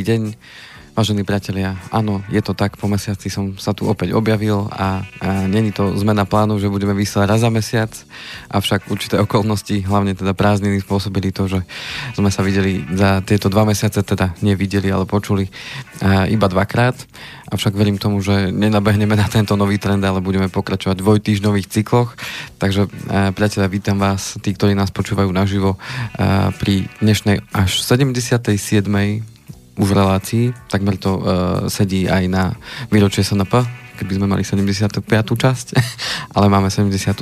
Dobrý deň, vážení priatelia. Áno, je to tak, po mesiaci som sa tu opäť objavil a, a není to zmena plánu, že budeme vysielať raz za mesiac, avšak určité okolnosti, hlavne teda prázdniny spôsobili to, že sme sa videli za tieto dva mesiace, teda nevideli, ale počuli a, iba dvakrát. Avšak verím tomu, že nenabehneme na tento nový trend, ale budeme pokračovať v dvojtýždňových cykloch. Takže, e, priatelia, vítam vás, tí, ktorí nás počúvajú naživo pri dnešnej až 77 už relácii, takmer to uh, sedí aj na výročie SNP, keby sme mali 75. časť, ale máme 77.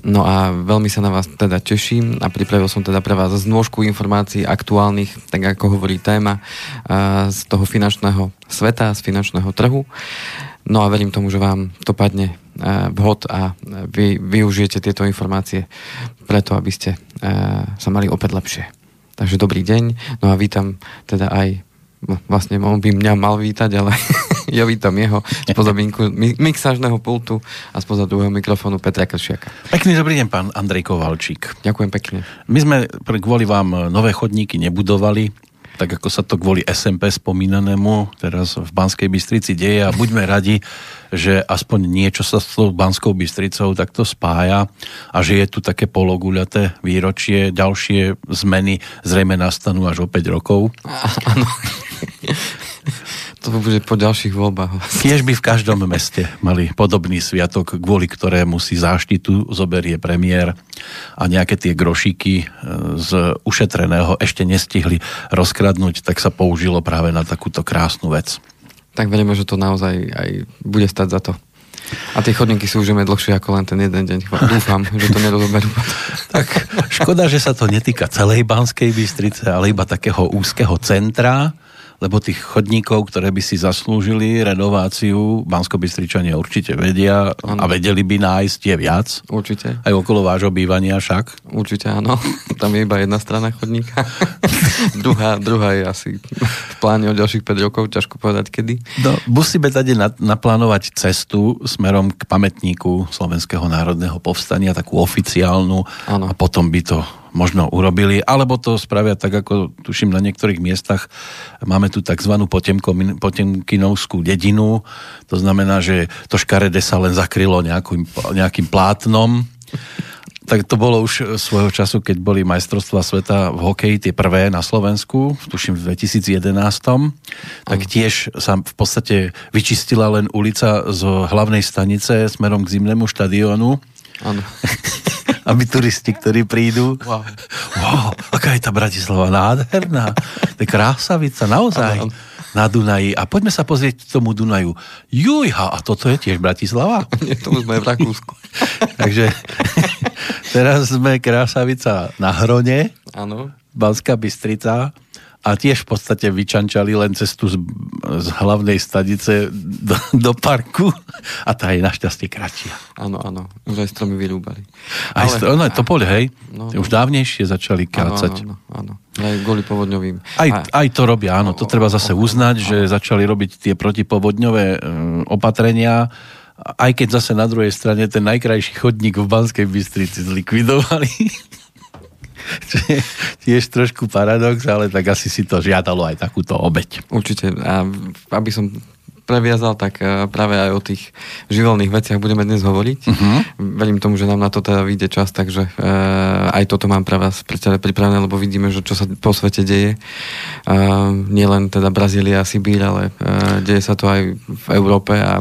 No a veľmi sa na vás teda teším a pripravil som teda pre vás znôžku informácií aktuálnych, tak ako hovorí téma, uh, z toho finančného sveta, z finančného trhu. No a verím tomu, že vám to padne uh, vhod a vy využijete tieto informácie preto, aby ste sa mali opäť lepšie. Takže dobrý deň, no a vítam teda aj no, vlastne on by mňa mal vítať, ale ja vítam jeho spoza mixážneho pultu a spoza druhého mikrofónu Petra Kršiaka. Pekný dobrý deň, pán Andrej Kovalčík. Ďakujem pekne. My sme kvôli vám nové chodníky nebudovali, tak ako sa to kvôli SMP spomínanému teraz v Banskej Bystrici deje a buďme radi, že aspoň niečo sa s tou Banskou Bystricou takto spája a že je tu také pologuľaté výročie, ďalšie zmeny zrejme nastanú až o 5 rokov. Áno. To bude po ďalších voľbách. Tiež by v každom meste mali podobný sviatok, kvôli ktorému si záštitu zoberie premiér a nejaké tie grošíky e, z ušetreného ešte nestihli rozkradnúť, tak sa použilo práve na takúto krásnu vec. Tak veríme, že to naozaj aj bude stať za to. A tie chodníky sú už dlhšie ako len ten jeden deň. Dúfam, že to nerozoberú. tak škoda, že sa to netýka celej Banskej Bystrice, ale iba takého úzkeho centra, lebo tých chodníkov, ktoré by si zaslúžili renováciu, bansko určite vedia ano. a vedeli by nájsť je viac. Určite. Aj okolo vášho bývania však. Určite áno. Tam je iba jedna strana chodníka. druhá, druhá je asi v pláne o ďalších 5 rokov, ťažko povedať kedy. No, musíme tady naplánovať cestu smerom k pamätníku Slovenského národného povstania, takú oficiálnu ano. a potom by to možno urobili, alebo to spravia tak, ako tuším na niektorých miestach. Máme tu tzv. potemkinovskú dedinu, to znamená, že to škarede sa len zakrylo nejakým, nejakým plátnom. Tak to bolo už svojho času, keď boli majstrovstvá sveta v hokeji, tie prvé na Slovensku, tuším v 2011. Tak tiež sa v podstate vyčistila len ulica z hlavnej stanice smerom k zimnému štadiónu. Áno. aby turisti, ktorí prídu, wow. wow, aká je tá Bratislava nádherná, to je krásavica, naozaj. Ano, ano na Dunaji a poďme sa pozrieť tomu Dunaju. Jujha, a toto je tiež Bratislava? Nie, to sme v Rakúsku. Takže teraz sme Krásavica na Hrone, Áno. Banská Bystrica a tiež v podstate vyčančali len cestu z, z hlavnej stanice do, do parku a tá je našťastie kratšia. Áno, áno, už aj stromy vyrúbali. Aj Ale, str- no, to poli, hej, no, už dávnejšie začali kácať. Áno, áno, áno. Aj kvôli povodňovým. Aj, aj to robia, áno, to treba zase uznať, že začali robiť tie protipovodňové e, opatrenia, aj keď zase na druhej strane ten najkrajší chodník v Banskej Bystrici zlikvidovali. Čo je tiež trošku paradox, ale tak asi si to žiadalo aj takúto obeď. Určite. A aby som previazal, tak e, práve aj o tých živelných veciach budeme dnes hovoriť. Uh-huh. Verím tomu, že nám na to teda vyjde čas, takže uh, aj toto mám pre vás pripravené, lebo vidíme, že čo sa po svete deje. Uh, nie len teda Brazília a Sibír, ale deje sa to aj v Európe a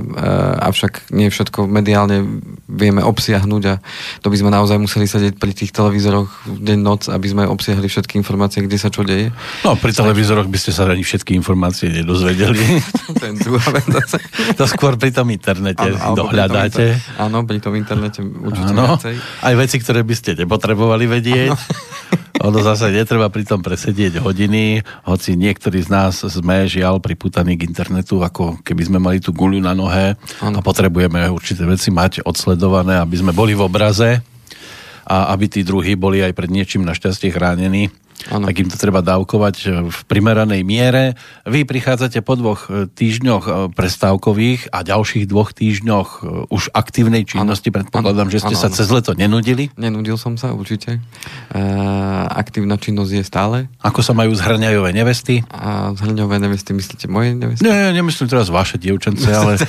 avšak nie všetko mediálne vieme obsiahnuť a to by sme naozaj museli sedieť pri tých televízoroch deň noc, aby sme obsiahli všetky informácie, kde sa čo deje. No, pri televízoroch by ste sa ani všetky informácie nedozvedeli. je druhá to skôr pri tom internete ano, dohľadáte. áno, pri tom internete určite ano, viacej. Aj veci, ktoré by ste nepotrebovali vedieť. Ono zase netreba pri tom presedieť hodiny, hoci niektorí z nás sme žiaľ priputaní k internetu, ako keby sme mali tú guľu na nohe ano. a potrebujeme určité veci mať odsledované, aby sme boli v obraze a aby tí druhí boli aj pred niečím našťastie chránení ano. tak im to treba dávkovať e, v primeranej miere. Vy prichádzate po dvoch e, týždňoch e, prestávkových a ďalších dvoch týždňoch už aktívnej činnosti. Ano. Predpokladám, ano. že ste ano, sa ano. cez leto nenudili. Nenudil som sa, určite. Uh, aktívna činnosť je stále. Ako sa majú zhrňajové nevesty? A zhrňové nevesty, myslíte moje nevesty? Nie, nemyslím teraz vaše dievčence, ale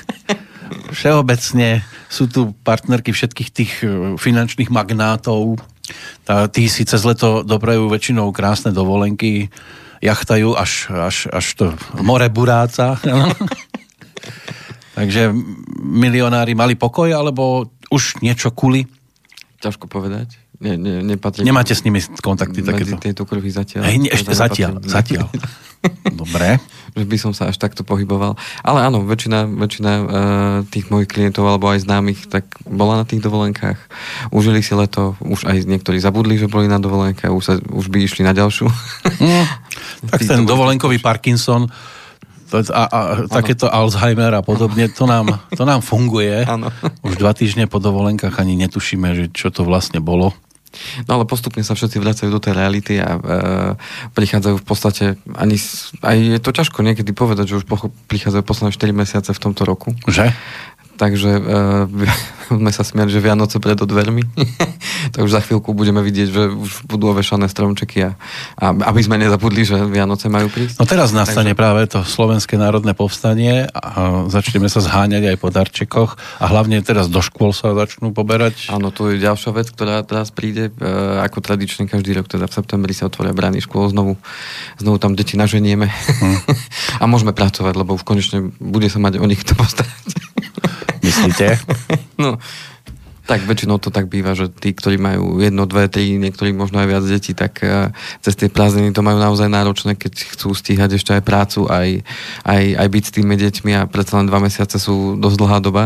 všeobecne sú tu partnerky všetkých tých finančných magnátov, tí si cez leto doprajú väčšinou krásne dovolenky, jachtajú až, až, až to more buráca. Takže milionári mali pokoj, alebo už niečo kuli? Ťažko povedať. Ne, ne, nepatrí Nemáte s nimi kontakty takéto? Tejto kruhy zatiaľ. Hej, ešte zatiaľ, zatiaľ. Dobre. že by som sa až takto pohyboval. Ale áno, väčšina, väčšina uh, tých mojich klientov alebo aj známych tak bola na tých dovolenkách. Užili si leto, už aj niektorí zabudli, že boli na dovolenke, už, sa, už by išli na ďalšiu. Mm, tak ten dovolenkový Parkinson a, a takéto Alzheimer a podobne, to nám, to nám funguje. Ano. Už dva týždne po dovolenkách ani netušíme, že čo to vlastne bolo. No ale postupne sa všetci vracajú do tej reality a e, prichádzajú v podstate ani, aj je to ťažko niekedy povedať, že už prichádzajú posledné 4 mesiace v tomto roku. Že? Takže uh, sme sa smiali, že Vianoce pred dvermi. tak už za chvíľku budeme vidieť, že už budú ovešané stromčeky a, a aby sme nezabudli, že Vianoce majú prísť. No teraz nastane Takže... práve to Slovenské národné povstanie a začneme sa zháňať aj po darčekoch a hlavne teraz do škôl sa začnú poberať. Áno, to je ďalšia vec, ktorá teraz príde. Uh, ako tradične každý rok, teda v septembri sa otvoria brány škôl, znovu, znovu tam deti naženieme hmm. a môžeme pracovať, lebo už konečne bude sa mať o nich to postarať. Myslíte? no, tak väčšinou to tak býva, že tí, ktorí majú jedno, dve, tri, niektorí možno aj viac detí, tak uh, cez tie prázdniny to majú naozaj náročné, keď chcú stíhať ešte aj prácu, aj, aj, aj byť s tými deťmi a predsa len dva mesiace sú dosť dlhá doba.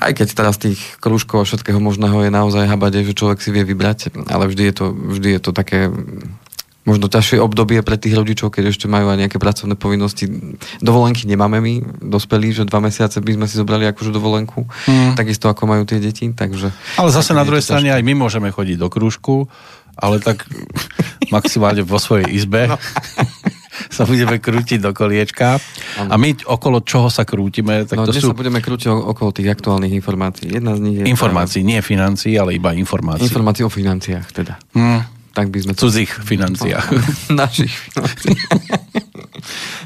Aj keď teraz tých krúžkov a všetkého možného je naozaj habade, že človek si vie vybrať, ale vždy je to, vždy je to také možno ťažšie obdobie pre tých rodičov, keď ešte majú aj nejaké pracovné povinnosti. Dovolenky nemáme my, dospelí, že dva mesiace by sme si zobrali akože dovolenku, mm. takisto ako majú tie deti. Takže, ale zase na druhej strane aj my môžeme chodiť do krúžku, ale tak maximálne vo svojej izbe. No. sa budeme krútiť do koliečka. Ano. A my okolo čoho sa krútime? Tak no, to sú... sa budeme krútiť okolo tých aktuálnych informácií. Jedna z nich je... Informácií, nie financií, ale iba informácií. Informácií o financiách teda. Hmm tak by sme... Cudzích financiách. Našich financiách.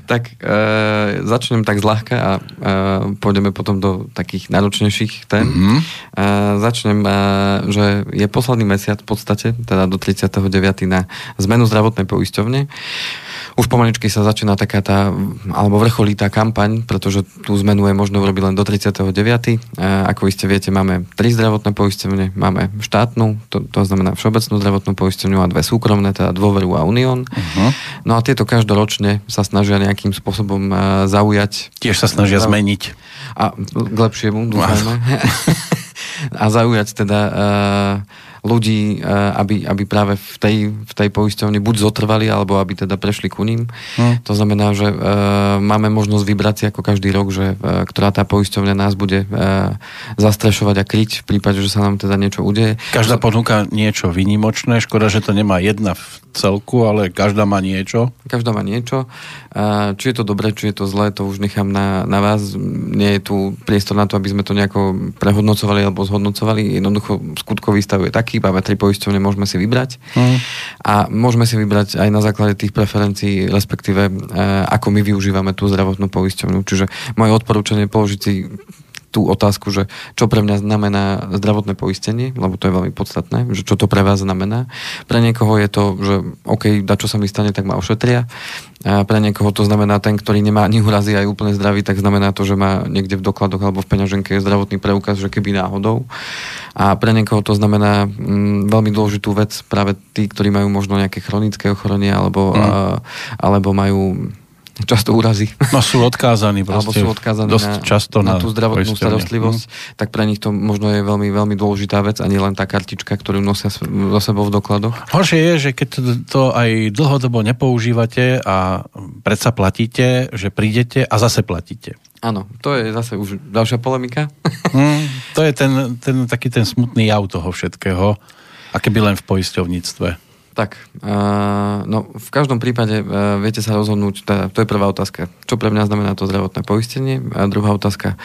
tak e, začnem tak zľahka a e, pôjdeme potom do takých náročnejších tém. Mm-hmm. E, začnem, e, že je posledný mesiac v podstate, teda do 39. na zmenu zdravotnej poisťovne už pomaličky sa začína taká tá, alebo vrcholí tá kampaň, pretože tú zmenu je možno urobiť len do 39. A ako iste viete, máme tri zdravotné poistenie, máme štátnu, to, to znamená všeobecnú zdravotnú poistenie a dve súkromné, teda Dôveru a Unión. Uh-huh. No a tieto každoročne sa snažia nejakým spôsobom zaujať. Tiež sa snažia zaujať. zmeniť. A k lepšiemu, dúfajme. a zaujať teda uh, ľudí, eh, aby, aby práve v tej, v tej poisťovni buď zotrvali, alebo aby teda prešli ku ním. Hmm. To znamená, že uh, máme možnosť vybrať si ako každý rok, že uh, ktorá tá poisťovňa nás bude uh, zastrešovať a kryť v prípade, že sa nám teda niečo udeje. Každá ponúka niečo vynimočné, škoda, že to nemá jedna v celku, ale každá má niečo. Každá má niečo. Uh, či je to dobré, či je to zlé, to už nechám na, na vás. Nie je tu priestor na to, aby sme to nejako prehodnocovali alebo zhodnocovali. Jednoducho skutkový stav je taký, chýba tri poisťovne, môžeme si vybrať. Mm. A môžeme si vybrať aj na základe tých preferencií, respektíve e, ako my využívame tú zdravotnú poisťovňu. Čiže moje odporúčanie je položiť si tú otázku, že čo pre mňa znamená zdravotné poistenie, lebo to je veľmi podstatné, že čo to pre vás znamená. Pre niekoho je to, že OK, da čo sa mi stane, tak ma ošetria. A pre niekoho to znamená ten, ktorý nemá ani úrazy aj úplne zdravý, tak znamená to, že má niekde v dokladoch alebo v peňaženke zdravotný preukaz, že keby náhodou. A pre niekoho to znamená mm, veľmi dôležitú vec práve tí, ktorí majú možno nejaké chronické ochorenie alebo, mm. a, alebo majú často úrazy. No sú odkázaní proste. Alebo sú odkázaní dosť na, často na, na tú zdravotnú starostlivosť, mm. tak pre nich to možno je veľmi, veľmi dôležitá vec a nie len tá kartička, ktorú nosia so sebou v dokladoch. Horšie je, že keď to, to aj dlhodobo nepoužívate a predsa platíte, že prídete a zase platíte. Áno, to je zase už ďalšia polemika. Mm, to je ten, ten taký ten smutný jav toho všetkého. A keby len v poisťovníctve. Tak, no v každom prípade uh, viete sa rozhodnúť, teda, to je prvá otázka, čo pre mňa znamená to zdravotné poistenie? A druhá otázka,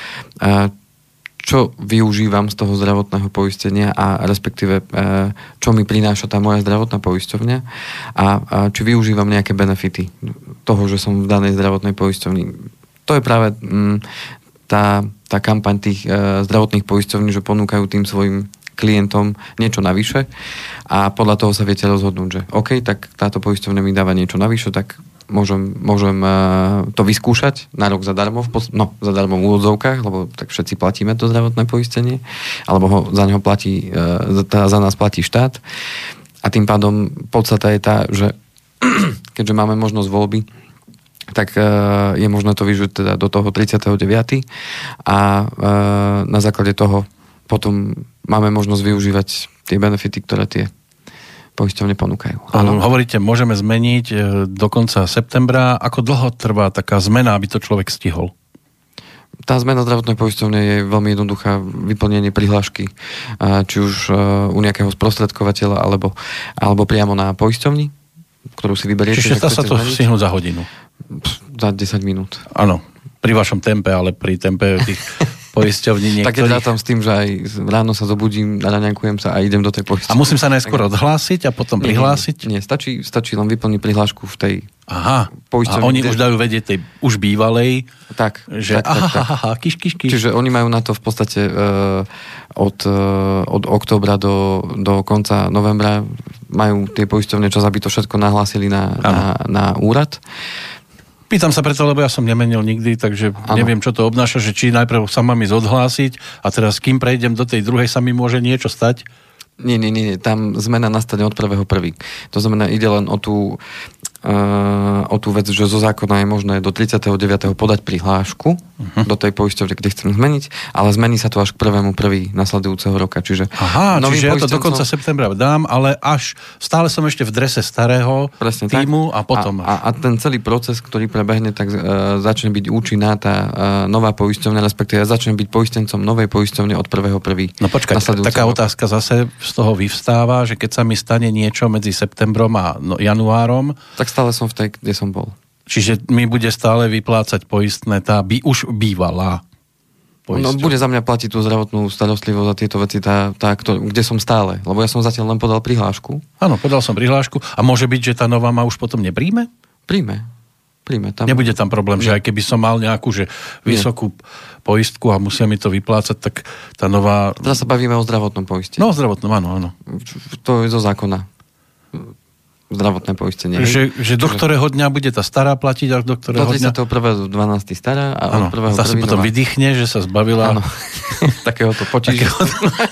čo využívam z toho zdravotného poistenia a respektíve čo mi prináša tá moja zdravotná poisťovňa? A, a či využívam nejaké benefity toho, že som v danej zdravotnej poisťovni. To je práve mm, tá, tá kampaň tých e, zdravotných poisťovní, že ponúkajú tým svojim klientom niečo navyše a podľa toho sa viete rozhodnúť, že OK, tak táto poisťovňa mi dáva niečo navyše, tak môžem, môžem uh, to vyskúšať na rok zadarmo, v pos- no, zadarmo v úvodzovkách, lebo tak všetci platíme to zdravotné poistenie, alebo ho, za neho platí, uh, teda za nás platí štát. A tým pádom podstata je tá, že keďže máme možnosť voľby, tak uh, je možné to vyžiť teda do toho 39. a na základe toho potom máme možnosť využívať tie benefity, ktoré tie poisťovne ponúkajú. Áno. Hovoríte, môžeme zmeniť e, do konca septembra. Ako dlho trvá taká zmena, aby to človek stihol? Tá zmena zdravotnej poisťovne je veľmi jednoduchá. Vyplnenie prihlášky, či už e, u nejakého sprostredkovateľa, alebo, alebo priamo na poisťovni, ktorú si vyberiete. Čiže dá sa to stihnúť za hodinu? Za 10 minút. Áno, pri vašom tempe, ale pri tempe tých poisťovní niektorých. Tak ja rátam s tým, že aj ráno sa zobudím, raňankujem sa a idem do tej poisťovne. A musím sa najskôr odhlásiť a potom prihlásiť? Nie, nie, stačí, stačí len vyplniť prihlášku v tej Aha, a oni kde... už dajú vedieť tej už bývalej, tak, že tak, tak, aha, tak. aha, kiš, kiš, kiš. Čiže oni majú na to v podstate uh, od, uh, od oktobra do, do konca novembra majú tie poisťovne čas, aby to všetko nahlásili na, na, na úrad. Pýtam sa preto, lebo ja som nemenil nikdy, takže ano. neviem, čo to obnáša, že či najprv sa mám ísť odhlásiť a teraz kým prejdem do tej druhej sa mi môže niečo stať? Nie, nie, nie, tam zmena nastane od prvého prvý. To znamená, ide len o tú, o tú vec, že zo zákona je možné do 39. podať prihlášku uh-huh. do tej poisťovne, kde chcem zmeniť, ale zmení sa to až k prvému prvý nasledujúceho roka. Čiže Aha, čiže ja to do konca septembra dám, ale až stále som ešte v drese starého Presne týmu tak. a potom a, a, a ten celý proces, ktorý prebehne, tak uh, začne byť účinná tá uh, nová poisťovňa, respektíve začne byť poistencom novej poisťovne od prvého prvý. No počkaj, taká roka. otázka zase z toho vyvstáva, že keď sa mi stane niečo medzi septembrom a no, januárom, tak stále som v tej, kde som bol. Čiže mi bude stále vyplácať poistné tá by už bývalá No, bude za mňa platiť tú zdravotnú starostlivosť a tieto veci, tá, tá, kde som stále. Lebo ja som zatiaľ len podal prihlášku. Áno, podal som prihlášku. A môže byť, že tá nová ma už potom nepríjme? Príjme. Príjme. Tam... Nebude tam problém, Nie. že aj keby som mal nejakú že vysokú Nie. poistku a musia mi to vyplácať, tak tá nová... Teraz sa bavíme o zdravotnom poistení. No, o zdravotnom, áno, áno. To je zo zákona zdravotné poistenie. Že, že do ktorého dňa bude tá stará platiť a do ktorého dňa... Do 31. 12. stará a ano, od 1. si potom vydýchne, že sa zbavila... Áno, takéhoto potíža.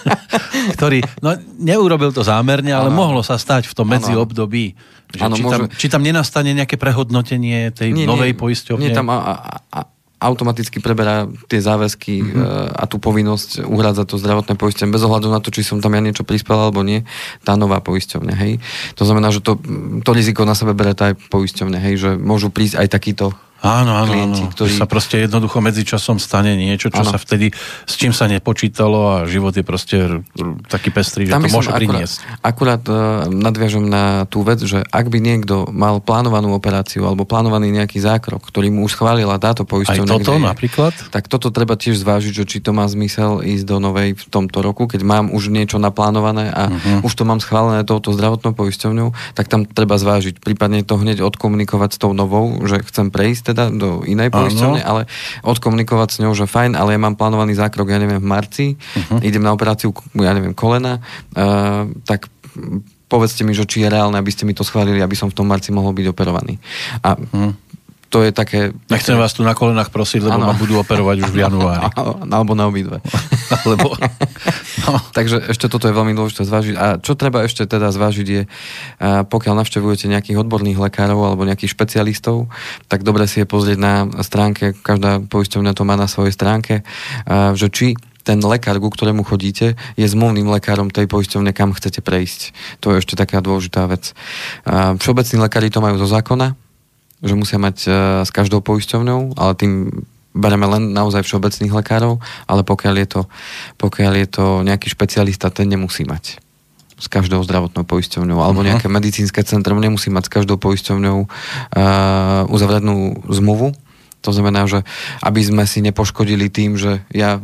ktorý, no neurobil to zámerne, ale ano. mohlo sa stať v tom medziobdobí. Že ano, či, môže... tam, či tam nenastane nejaké prehodnotenie tej nie, novej nie, poisťovne? Nie, tam a, a, a, automaticky preberá tie záväzky mm-hmm. a tú povinnosť uhrádzať to zdravotné poistenie bez ohľadu na to, či som tam ja niečo prispel alebo nie, tá nová poisťovňa, hej. To znamená, že to, to riziko na sebe berie tá poisťovňa, hej, že môžu prísť aj takýto Áno, áno, klienti, áno. Ktorí... sa proste jednoducho časom stane niečo, čo áno. sa vtedy, s čím sa nepočítalo a život je proste taký pestrý, že Tam to môže akurát, priniesť. Akurát uh, nadviažem na tú vec, že ak by niekto mal plánovanú operáciu alebo plánovaný nejaký zákrok, ktorý mu už schválila táto poisťovňa. Aj toto napríklad? Tak toto treba tiež zvážiť, že či to má zmysel ísť do novej v tomto roku, keď mám už niečo naplánované a uh-huh. už to mám schválené touto zdravotnou poisťovňou, tak tam treba zvážiť, prípadne to hneď odkomunikovať s tou novou, že chcem prejsť teda do inej poisťovne, ale odkomunikovať s ňou, že fajn, ale ja mám plánovaný zákrok, ja neviem, v marci, uh-huh. idem na operáciu, ja neviem, kolena, uh, tak povedzte mi, že či je reálne, aby ste mi to schválili, aby som v tom marci mohol byť operovaný. A uh-huh to je také... Nechcem vás tu na kolenách prosiť, lebo ano. ma budú operovať už v januári. Alebo na obidve. Alebo... No. Takže ešte toto je veľmi dôležité zvážiť. A čo treba ešte teda zvážiť je, pokiaľ navštevujete nejakých odborných lekárov alebo nejakých špecialistov, tak dobre si je pozrieť na stránke, každá poisťovňa to má na svojej stránke, že či ten lekár, ku ktorému chodíte, je zmluvným lekárom tej poisťovne, kam chcete prejsť. To je ešte taká dôležitá vec. Všeobecní lekári to majú zo zákona, že musia mať uh, s každou poisťovňou, ale tým bereme len naozaj všeobecných lekárov, ale pokiaľ je to, pokiaľ je to nejaký špecialista, ten nemusí mať. s každou zdravotnou poisťovňou, alebo uh-huh. nejaké medicínske centrum nemusí mať s každou poisťovňou uh, uzavretnú zmluvu. To znamená, že aby sme si nepoškodili tým, že ja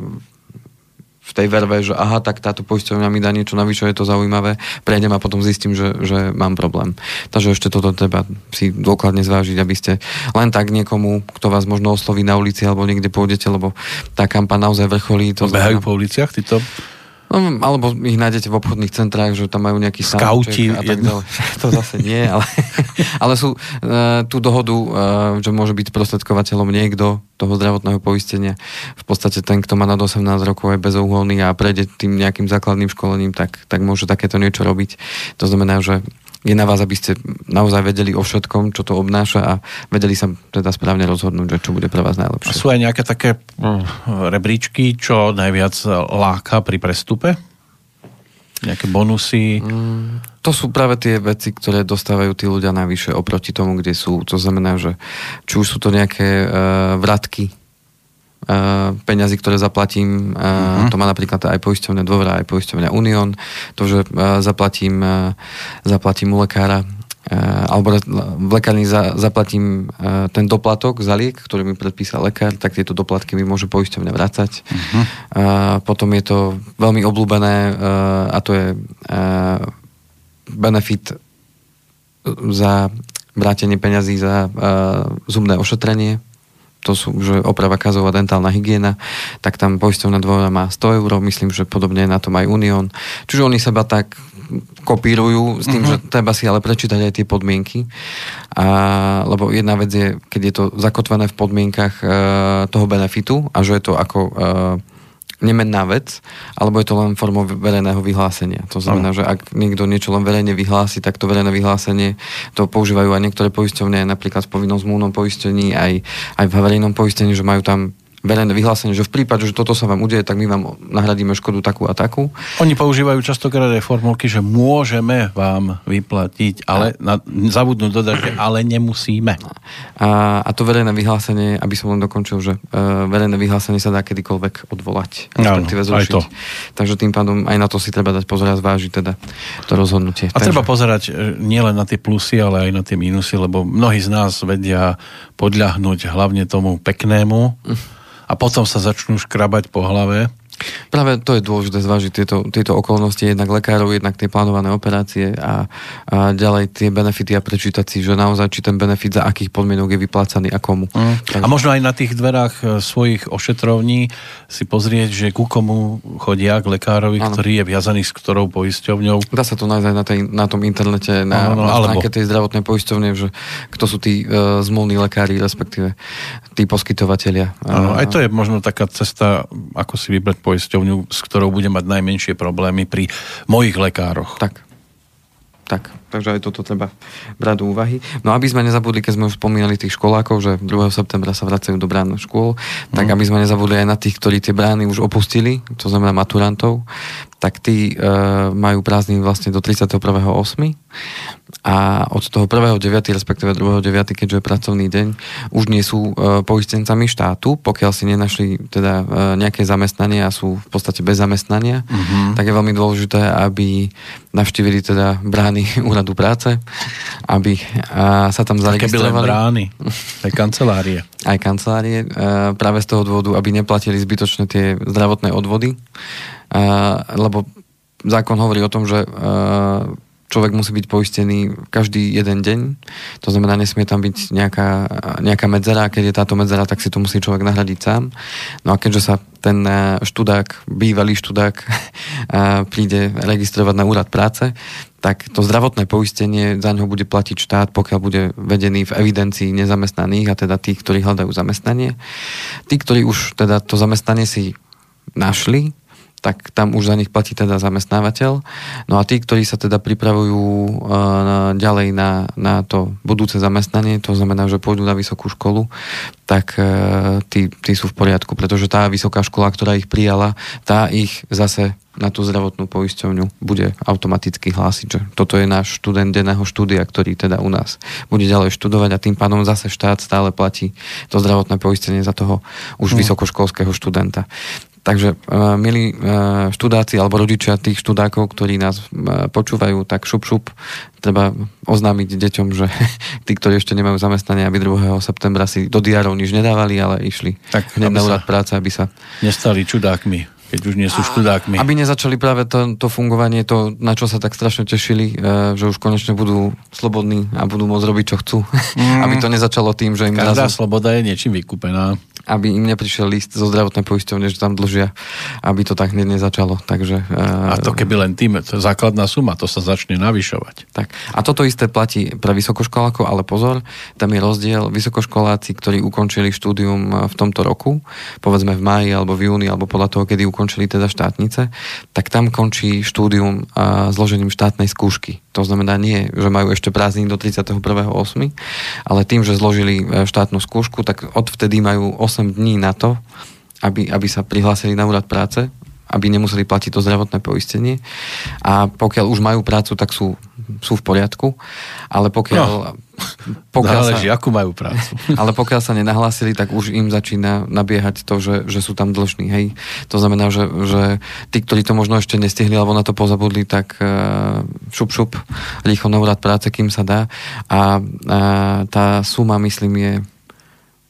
v tej verve, že aha, tak táto poisťovňa mi dá niečo navyše, je to zaujímavé, prejdem a potom zistím, že, že mám problém. Takže ešte toto treba si dôkladne zvážiť, aby ste len tak niekomu, kto vás možno osloví na ulici alebo niekde pôjdete, lebo tá kampa naozaj vrcholí. To Behajú znamená... po uliciach títo No, alebo ich nájdete v obchodných centrách, že tam majú nejaký Skauti. a tak ďalej. To zase nie, ale, ale sú uh, tú dohodu, uh, že môže byť prostredkovateľom niekto toho zdravotného poistenia. V podstate ten, kto má nad 18 rokov aj bezúholný a prejde tým nejakým základným školením, tak, tak môže takéto niečo robiť. To znamená, že je na vás, aby ste naozaj vedeli o všetkom, čo to obnáša a vedeli sa teda správne rozhodnúť, že čo bude pre vás najlepšie. A sú aj nejaké také hm, rebríčky, čo najviac láka pri prestupe? Nejaké bonusy? Mm, to sú práve tie veci, ktoré dostávajú tí ľudia najvyššie oproti tomu, kde sú. To znamená, že či už sú to nejaké uh, vratky peňazí, ktoré zaplatím, uh, uh-huh. to má napríklad aj poisťovňa Dôvera, aj poisťovňa Unión, to, že uh, zaplatím, zaplatím u lekára alebo v lekárni za, zaplatím ten doplatok za liek, ktorý mi predpísal lekár, tak tieto doplatky mi môže poisťovňa vrácať. Uh-huh. Potom je to veľmi obľúbené a to je benefit za vrátenie peňazí za zubné ošetrenie to sú že oprava kazová dentálna hygiena, tak tam poistovná dvora má 100 eur, myslím, že podobne na tom aj Unión. Čiže oni seba tak kopírujú s tým, uh-huh. že treba si ale prečítať aj tie podmienky. A, lebo jedna vec je, keď je to zakotvené v podmienkach e, toho benefitu a že je to ako e, nemenná vec, alebo je to len formou verejného vyhlásenia. To znamená, že ak niekto niečo len verejne vyhlási, tak to verejné vyhlásenie to používajú aj niektoré poisťovne, napríklad v povinnom zmluvnom poistení, aj, aj v verejnom poistení, že majú tam verejné vyhlásenie, že v prípade, že toto sa vám udeje, tak my vám nahradíme škodu takú a takú. Oni používajú častokrát aj formulky, že môžeme vám vyplatiť, ale na, zabudnú dodať, že ale nemusíme. A, a to verejné vyhlásenie, aby som len dokončil, že uh, verejné vyhlásenie sa dá kedykoľvek odvolať, respektíve zrušiť. To. Takže tým pádom aj na to si treba dať pozor a zvážiť teda to rozhodnutie. A Takže... treba pozerať e, nielen na tie plusy, ale aj na tie mínusy, lebo mnohí z nás vedia podľahnúť hlavne tomu peknému. Mm a potom sa začnú škrabať po hlave Práve to je dôležité zvážiť tieto, tieto okolnosti, jednak lekárov, jednak tie plánované operácie a, a ďalej tie benefity a prečítať si, že naozaj či ten benefit za akých podmienok je vyplácaný a komu. Mm. Takže... A možno aj na tých dverách e, svojich ošetrovní si pozrieť, že ku komu chodia k lekárovi, ano. ktorý je viazaný s ktorou poisťovňou. Dá sa to nájsť aj na, tej, na tom internete, na, ano, no, na alebo... tej zdravotnej poisťovne, že kto sú tí uh, zmluvní lekári, respektíve tí poskytovateľia. Ano, aj to je možno taká cesta, ako si vybrať poisťovňu, s ktorou bude mať najmenšie problémy pri mojich lekároch. Tak. Tak, takže aj toto treba brať do úvahy. No aby sme nezabudli, keď sme už spomínali tých školákov, že 2. septembra sa vracajú do brán škôl, mm. tak mhm. aby sme nezabudli aj na tých, ktorí tie brány už opustili, to znamená maturantov, tak tí e, majú prázdniny vlastne do 31.8. A od toho 1.9. respektíve 2.9. keďže je pracovný deň, už nie sú e, poistencami štátu, pokiaľ si nenašli teda e, nejaké zamestnanie a sú v podstate bez zamestnania, mm-hmm. tak je veľmi dôležité, aby navštívili teda brány úradu práce, aby a, sa tam zaregistrovali. Keby len brány, aj kancelárie. Aj kancelárie, e, práve z toho dôvodu, aby neplatili zbytočne tie zdravotné odvody, lebo zákon hovorí o tom, že človek musí byť poistený každý jeden deň. To znamená, nesmie tam byť nejaká, nejaká medzera. Keď je táto medzera, tak si to musí človek nahradiť sám. No a keďže sa ten študák, bývalý študák, príde registrovať na úrad práce, tak to zdravotné poistenie za ňo bude platiť štát, pokiaľ bude vedený v evidencii nezamestnaných a teda tých, ktorí hľadajú zamestnanie. Tí, ktorí už teda to zamestnanie si našli, tak tam už za nich platí teda zamestnávateľ. No a tí, ktorí sa teda pripravujú uh, ďalej na, na to budúce zamestnanie, to znamená, že pôjdu na vysokú školu, tak uh, tí, tí sú v poriadku, pretože tá vysoká škola, ktorá ich prijala, tá ich zase na tú zdravotnú poisťovňu bude automaticky hlásiť, že toto je náš študent denného štúdia, ktorý teda u nás bude ďalej študovať a tým pádom zase štát stále platí to zdravotné poistenie za toho už mm. vysokoškolského študenta. Takže, uh, milí uh, študáci alebo rodičia tých študákov, ktorí nás uh, počúvajú, tak šup, šup, treba oznámiť deťom, že tí, ktorí ešte nemajú zamestnanie, aby 2. septembra si do diárov nič nedávali, ale išli tak, hneď na úrad práce, aby sa... Nestali čudákmi keď už nie sú študákmi. Aby nezačali práve to, to fungovanie, to, na čo sa tak strašne tešili, e, že už konečne budú slobodní a budú môcť robiť, čo chcú. Mm. aby to nezačalo tým, že im... Každá zrazu... sloboda je niečím vykúpená aby im neprišiel list zo zdravotnej poisťovne, že tam dlžia, aby to tak hneď nezačalo. Takže, a to keby len tým, to je základná suma, to sa začne navyšovať. Tak. A toto isté platí pre vysokoškolákov, ale pozor, tam je rozdiel. Vysokoškoláci, ktorí ukončili štúdium v tomto roku, povedzme v máji alebo v júni, alebo podľa toho, kedy ukončili teda štátnice, tak tam končí štúdium zložením štátnej skúšky. To znamená nie, že majú ešte prázdniny do 31.8., ale tým, že zložili štátnu skúšku, tak odvtedy majú 8 dní na to, aby, aby sa prihlásili na úrad práce, aby nemuseli platiť to zdravotné poistenie. A pokiaľ už majú prácu, tak sú, sú v poriadku. Ale pokiaľ... No, pokiaľ záleží, sa, akú majú prácu. Ale pokiaľ sa nenahlásili, tak už im začína nabiehať to, že, že sú tam dlžní. Hej. To znamená, že, že tí, ktorí to možno ešte nestihli alebo na to pozabudli, tak uh, šup, šup, rýchlo na úrad práce, kým sa dá. A uh, tá suma, myslím, je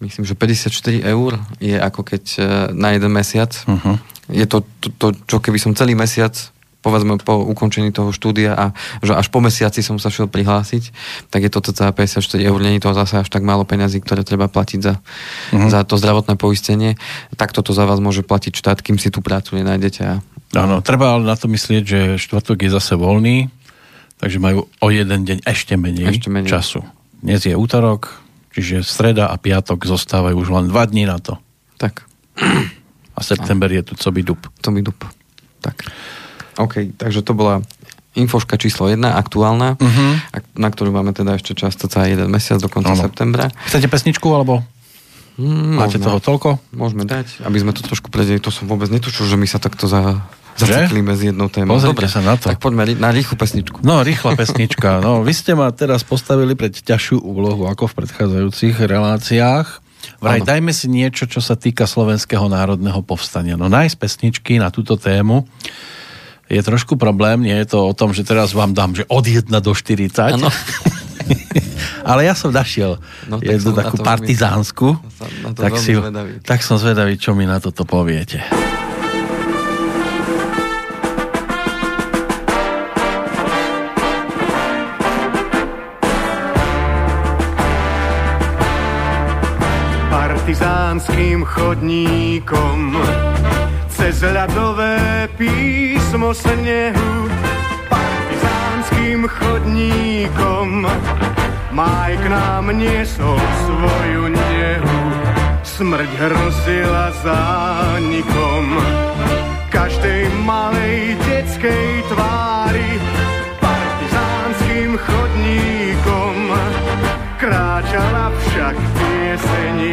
myslím, že 54 eur je ako keď e, na jeden mesiac. Uh-huh. Je to, to, to, čo keby som celý mesiac povedzme po ukončení toho štúdia a že až po mesiaci som sa šiel prihlásiť, tak je to cca 54 eur, není to zase až tak málo peňazí, ktoré treba platiť za, uh-huh. za to zdravotné poistenie. Takto to za vás môže platiť štát, kým si tú prácu nenájdete. A... Áno, treba ale na to myslieť, že štvrtok je zase voľný, takže majú o jeden deň ešte menej, ešte menej. času. Dnes je útorok, Čiže streda a piatok zostávajú už len dva dní na to. Tak. A september a. je tu by dub. by dub. Tak. OK, takže to bola infoška číslo 1, aktuálna, uh-huh. na ktorú máme teda ešte čas, cca jeden mesiac do konca ano. septembra. Chcete pesničku, alebo mm, máte môžeme, toho toľko? Môžeme dať, aby sme to trošku predeli. To som vôbec netučil, že my sa takto za Zacikli medzi jednou témou. Dobre, sa na to. Tak poďme na rýchlu pesničku. No, rýchla pesnička. No, vy ste ma teraz postavili pred ťažšiu úlohu ako v predchádzajúcich reláciách. Vraj, ano. dajme si niečo, čo sa týka Slovenského národného povstania. No nájsť pesničky na túto tému je trošku problém. Nie je to o tom, že teraz vám dám, že od 1 do 40. Ano. Ale ja som našiel no, jednu takú partizánsku. tak, si, tak som zvedavý, čo mi na toto poviete. Partizánským chodníkom. Cez ľadové písmo snehu partizánským chodníkom Maj k nám niesol svoju nehu Smrť hrozila zánikom Každej malej detskej tvári Partizánským chodníkom Kráčala však pieseň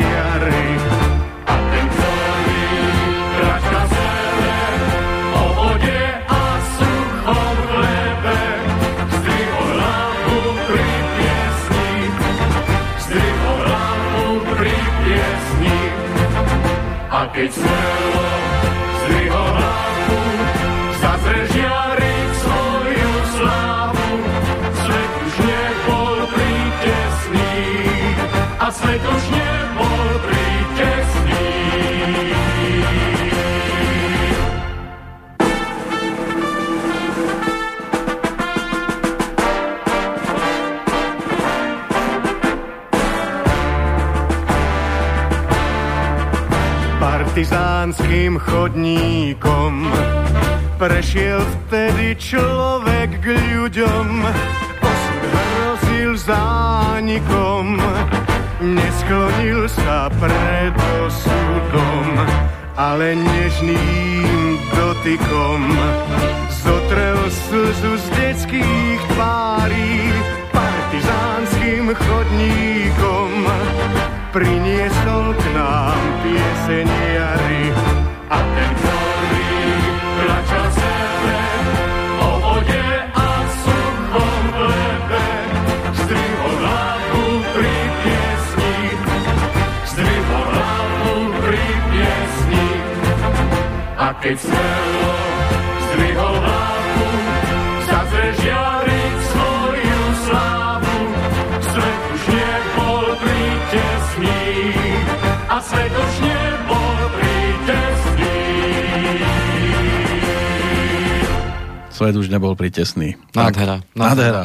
už nebol pritesný. Nádhera. Nádhera.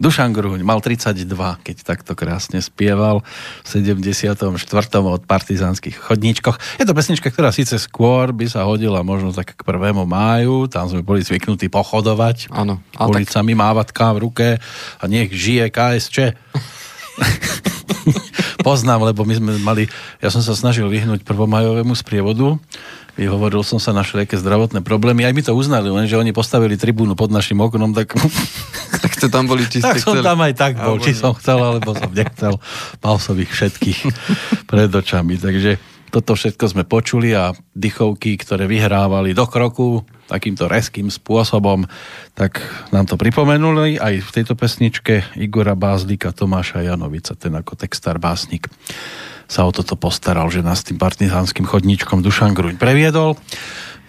Dušan Gruň mal 32, keď takto krásne spieval v 74. od partizánskych chodníčkoch. Je to pesnička, ktorá síce skôr by sa hodila možno tak k 1. máju, tam sme boli zvyknutí pochodovať, Áno. ulicami tak... mávatka v ruke a nech žije KSČ. Poznám, lebo my sme mali, ja som sa snažil vyhnúť prvomajovému sprievodu, vyhovoril som sa na všelijaké zdravotné problémy, aj mi to uznali, lenže oni postavili tribúnu pod našim oknom, tak... tak ste tam boli, či Tak som chceli. tam aj tak bol, či som chcel, alebo som nechcel. Mal som ich všetkých pred očami, takže toto všetko sme počuli a dychovky, ktoré vyhrávali do kroku takýmto reským spôsobom, tak nám to pripomenuli aj v tejto pesničke Igora Bázlika, Tomáša Janovica, ten ako textár básnik sa o toto postaral, že nás tým partizánskym chodníčkom Dušan Gruň previedol.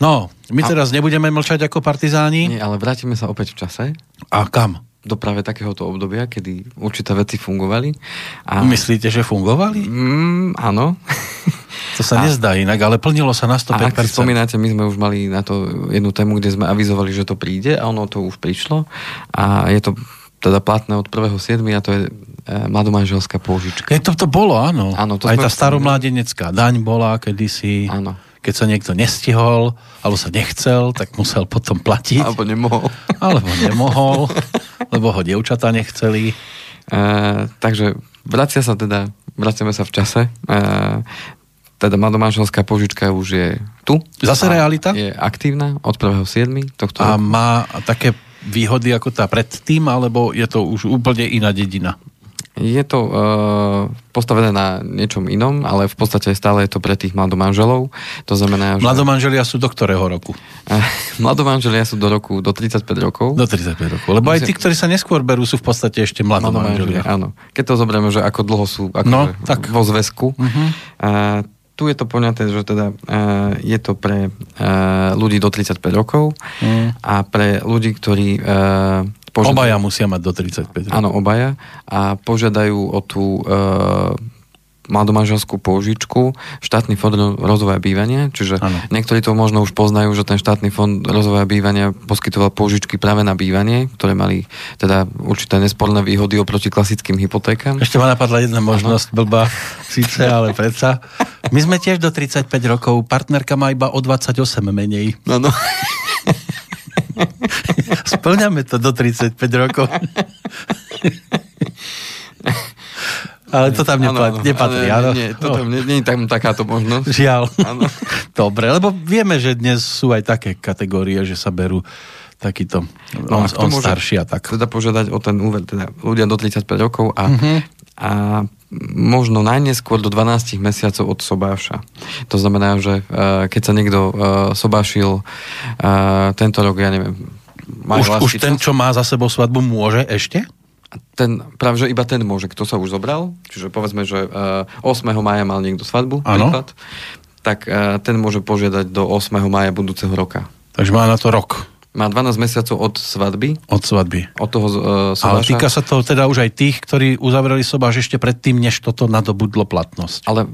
No, my teraz nebudeme mlčať ako partizáni. Nie, ale vrátime sa opäť v čase. A kam? Do práve takéhoto obdobia, kedy určité veci fungovali. A... Myslíte, že fungovali? Mm, áno. To sa a... nezdá inak, ale plnilo sa na 105%. A ak si spomínate, my sme už mali na to jednu tému, kde sme avizovali, že to príde a ono to už prišlo. A je to teda platné od 1.7. a to je mladomanželská pôžička. Je to, to bolo, áno. áno to Aj tá staromladenecká daň bola kedysi. Áno. Keď sa niekto nestihol, alebo sa nechcel, tak musel potom platiť. Alebo nemohol. Alebo nemohol, lebo ho dievčatá nechceli. E, takže vracia sa teda, vraciame sa v čase. E, teda mladomanželská požička už je tu. Zase realita? Je aktívna od 1.7. tohto A roku. má také výhody ako tá predtým, alebo je to už úplne iná dedina? Je to uh, postavené na niečom inom, ale v podstate stále je to pre tých mladomanželov. To znamená, že... Mladomanželia sú do ktorého roku? Uh, mladomanželia sú do roku, do 35 rokov. Do 35 rokov. Lebo aj tí, ktorí sa neskôr berú, sú v podstate ešte mladomanželia. Áno. Keď to zoberieme, že ako dlho sú ako no, tak. vo zväzku. Uh-huh. Uh, tu je to poňaté, že teda uh, je to pre uh, ľudí do 35 rokov uh-huh. a pre ľudí, ktorí uh, požiadajú, obaja musia mať do 35 rokov. Áno, obaja. A požiadajú o tú e, mladomanželskú použičku, štátny fond rozvoja bývania, čiže ano. niektorí to možno už poznajú, že ten štátny fond rozvoja bývania poskytoval použičky práve na bývanie, ktoré mali teda určité nesporné výhody oproti klasickým hypotékam. Ešte ma napadla jedna možnosť, ano. blbá, síce, ale predsa. My sme tiež do 35 rokov, partnerka má iba o 28 menej. Áno. Splňame to do 35 rokov. Ale to tam nepatrí, nepatrí, áno. Nie, toto, nie, nie je tam takáto možnosť. Žiaľ. Áno. Dobre, lebo vieme, že dnes sú aj také kategórie, že sa berú takýto, no, on, on starší a tak. Teda požiadať o ten úver, teda ľudia do 35 rokov a, uh-huh. A možno najneskôr do 12 mesiacov od sobáša. To znamená, že uh, keď sa niekto uh, sobášil uh, tento rok, ja neviem, už, už ten, čo má za sebou svadbu, môže ešte? Ten, práve, že iba ten môže, kto sa už zobral, čiže povedzme, že uh, 8. maja mal niekto svadbu, ano. príklad, tak ten môže požiadať do 8. maja budúceho roka. Takže má na to rok. Má 12 mesiacov od svadby. Od svadby. Od toho uh, sobáša. Ale týka sa to teda už aj tých, ktorí uzavreli sobáš ešte predtým, než toto nadobudlo platnosť. Ale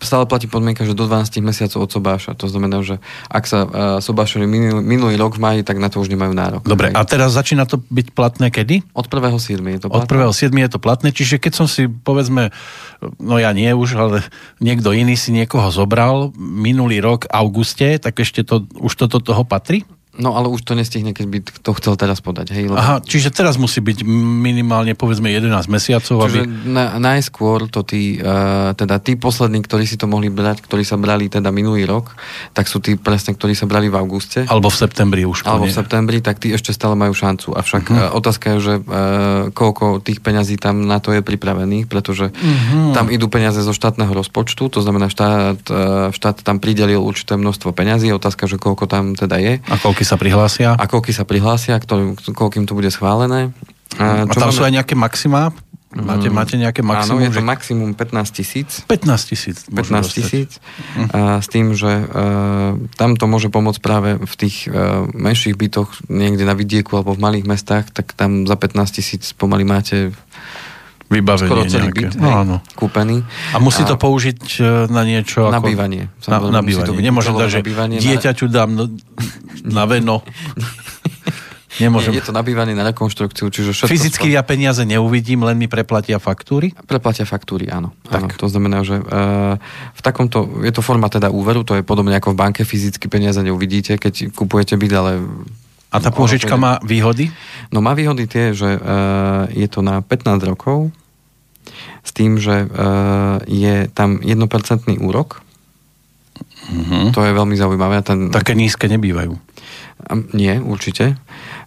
stále platí podmienka, že do 12 mesiacov od sobáša. To znamená, že ak sa uh, sobášili minulý, minulý rok v maji, tak na to už nemajú nárok. Dobre, a teraz začína to byť platné kedy? Od 1.7. je to platné. Od 1.7. je to platné, čiže keď som si, povedzme, no ja nie už, ale niekto iný si niekoho zobral minulý rok v auguste, tak ešte to, už toto toho patrí? No ale už to nestihne, keď by to chcel teraz podať. Hej, lebo... Aha, čiže teraz musí byť minimálne povedzme 11 mesiacov. Čiže aby... na, najskôr to tí, uh, teda tí poslední, ktorí si to mohli brať, ktorí sa brali teda minulý rok, tak sú tí presne, ktorí sa brali v auguste. Alebo v septembri už. Alebo v septembri, tak tí ešte stále majú šancu. Avšak uh-huh. uh, otázka je, že uh, koľko tých peňazí tam na to je pripravených, pretože uh-huh. tam idú peniaze zo štátneho rozpočtu, to znamená štát, uh, štát tam pridelil určité množstvo peňazí, otázka, že koľko tam teda je. A koľko sa prihlásia? A koľky sa prihlásia, koľkým to bude schválené. A, a tam máme... sú aj nejaké maximá Máte, máte nejaké maximum? Áno, je to že... maximum 15 tisíc. 15 tisíc. 15 tisíc. A s tým, že uh, tam to môže pomôcť práve v tých uh, menších bytoch, niekde na vidieku alebo v malých mestách, tak tam za 15 tisíc pomaly máte Vybavenie skoro celý nejaké. byt No, áno. kúpený. A musí to použiť e, na niečo Na ako... bývanie. Na, na to bývanie. byť Nemôžem dať, že na bývanie, na- dieťaťu dám na, na veno. Nemôžem. Je to nabývanie na rekonštrukciu, čiže všetko... Fyzicky ja peniaze neuvidím, len mi preplatia faktúry. Preplatia faktúry, áno. Tak. áno. To znamená, že uh, v takomto, je to forma teda úveru, to je podobne ako v banke, fyzicky peniaze neuvidíte, keď kupujete byt, ale... A tá pôžička to má výhody? No má výhody tie, že uh, je to na 15 rokov, s tým, že uh, je tam 1% úrok, Mhm. to je veľmi zaujímavé. Ten, Také nízke nebývajú. Nie, určite.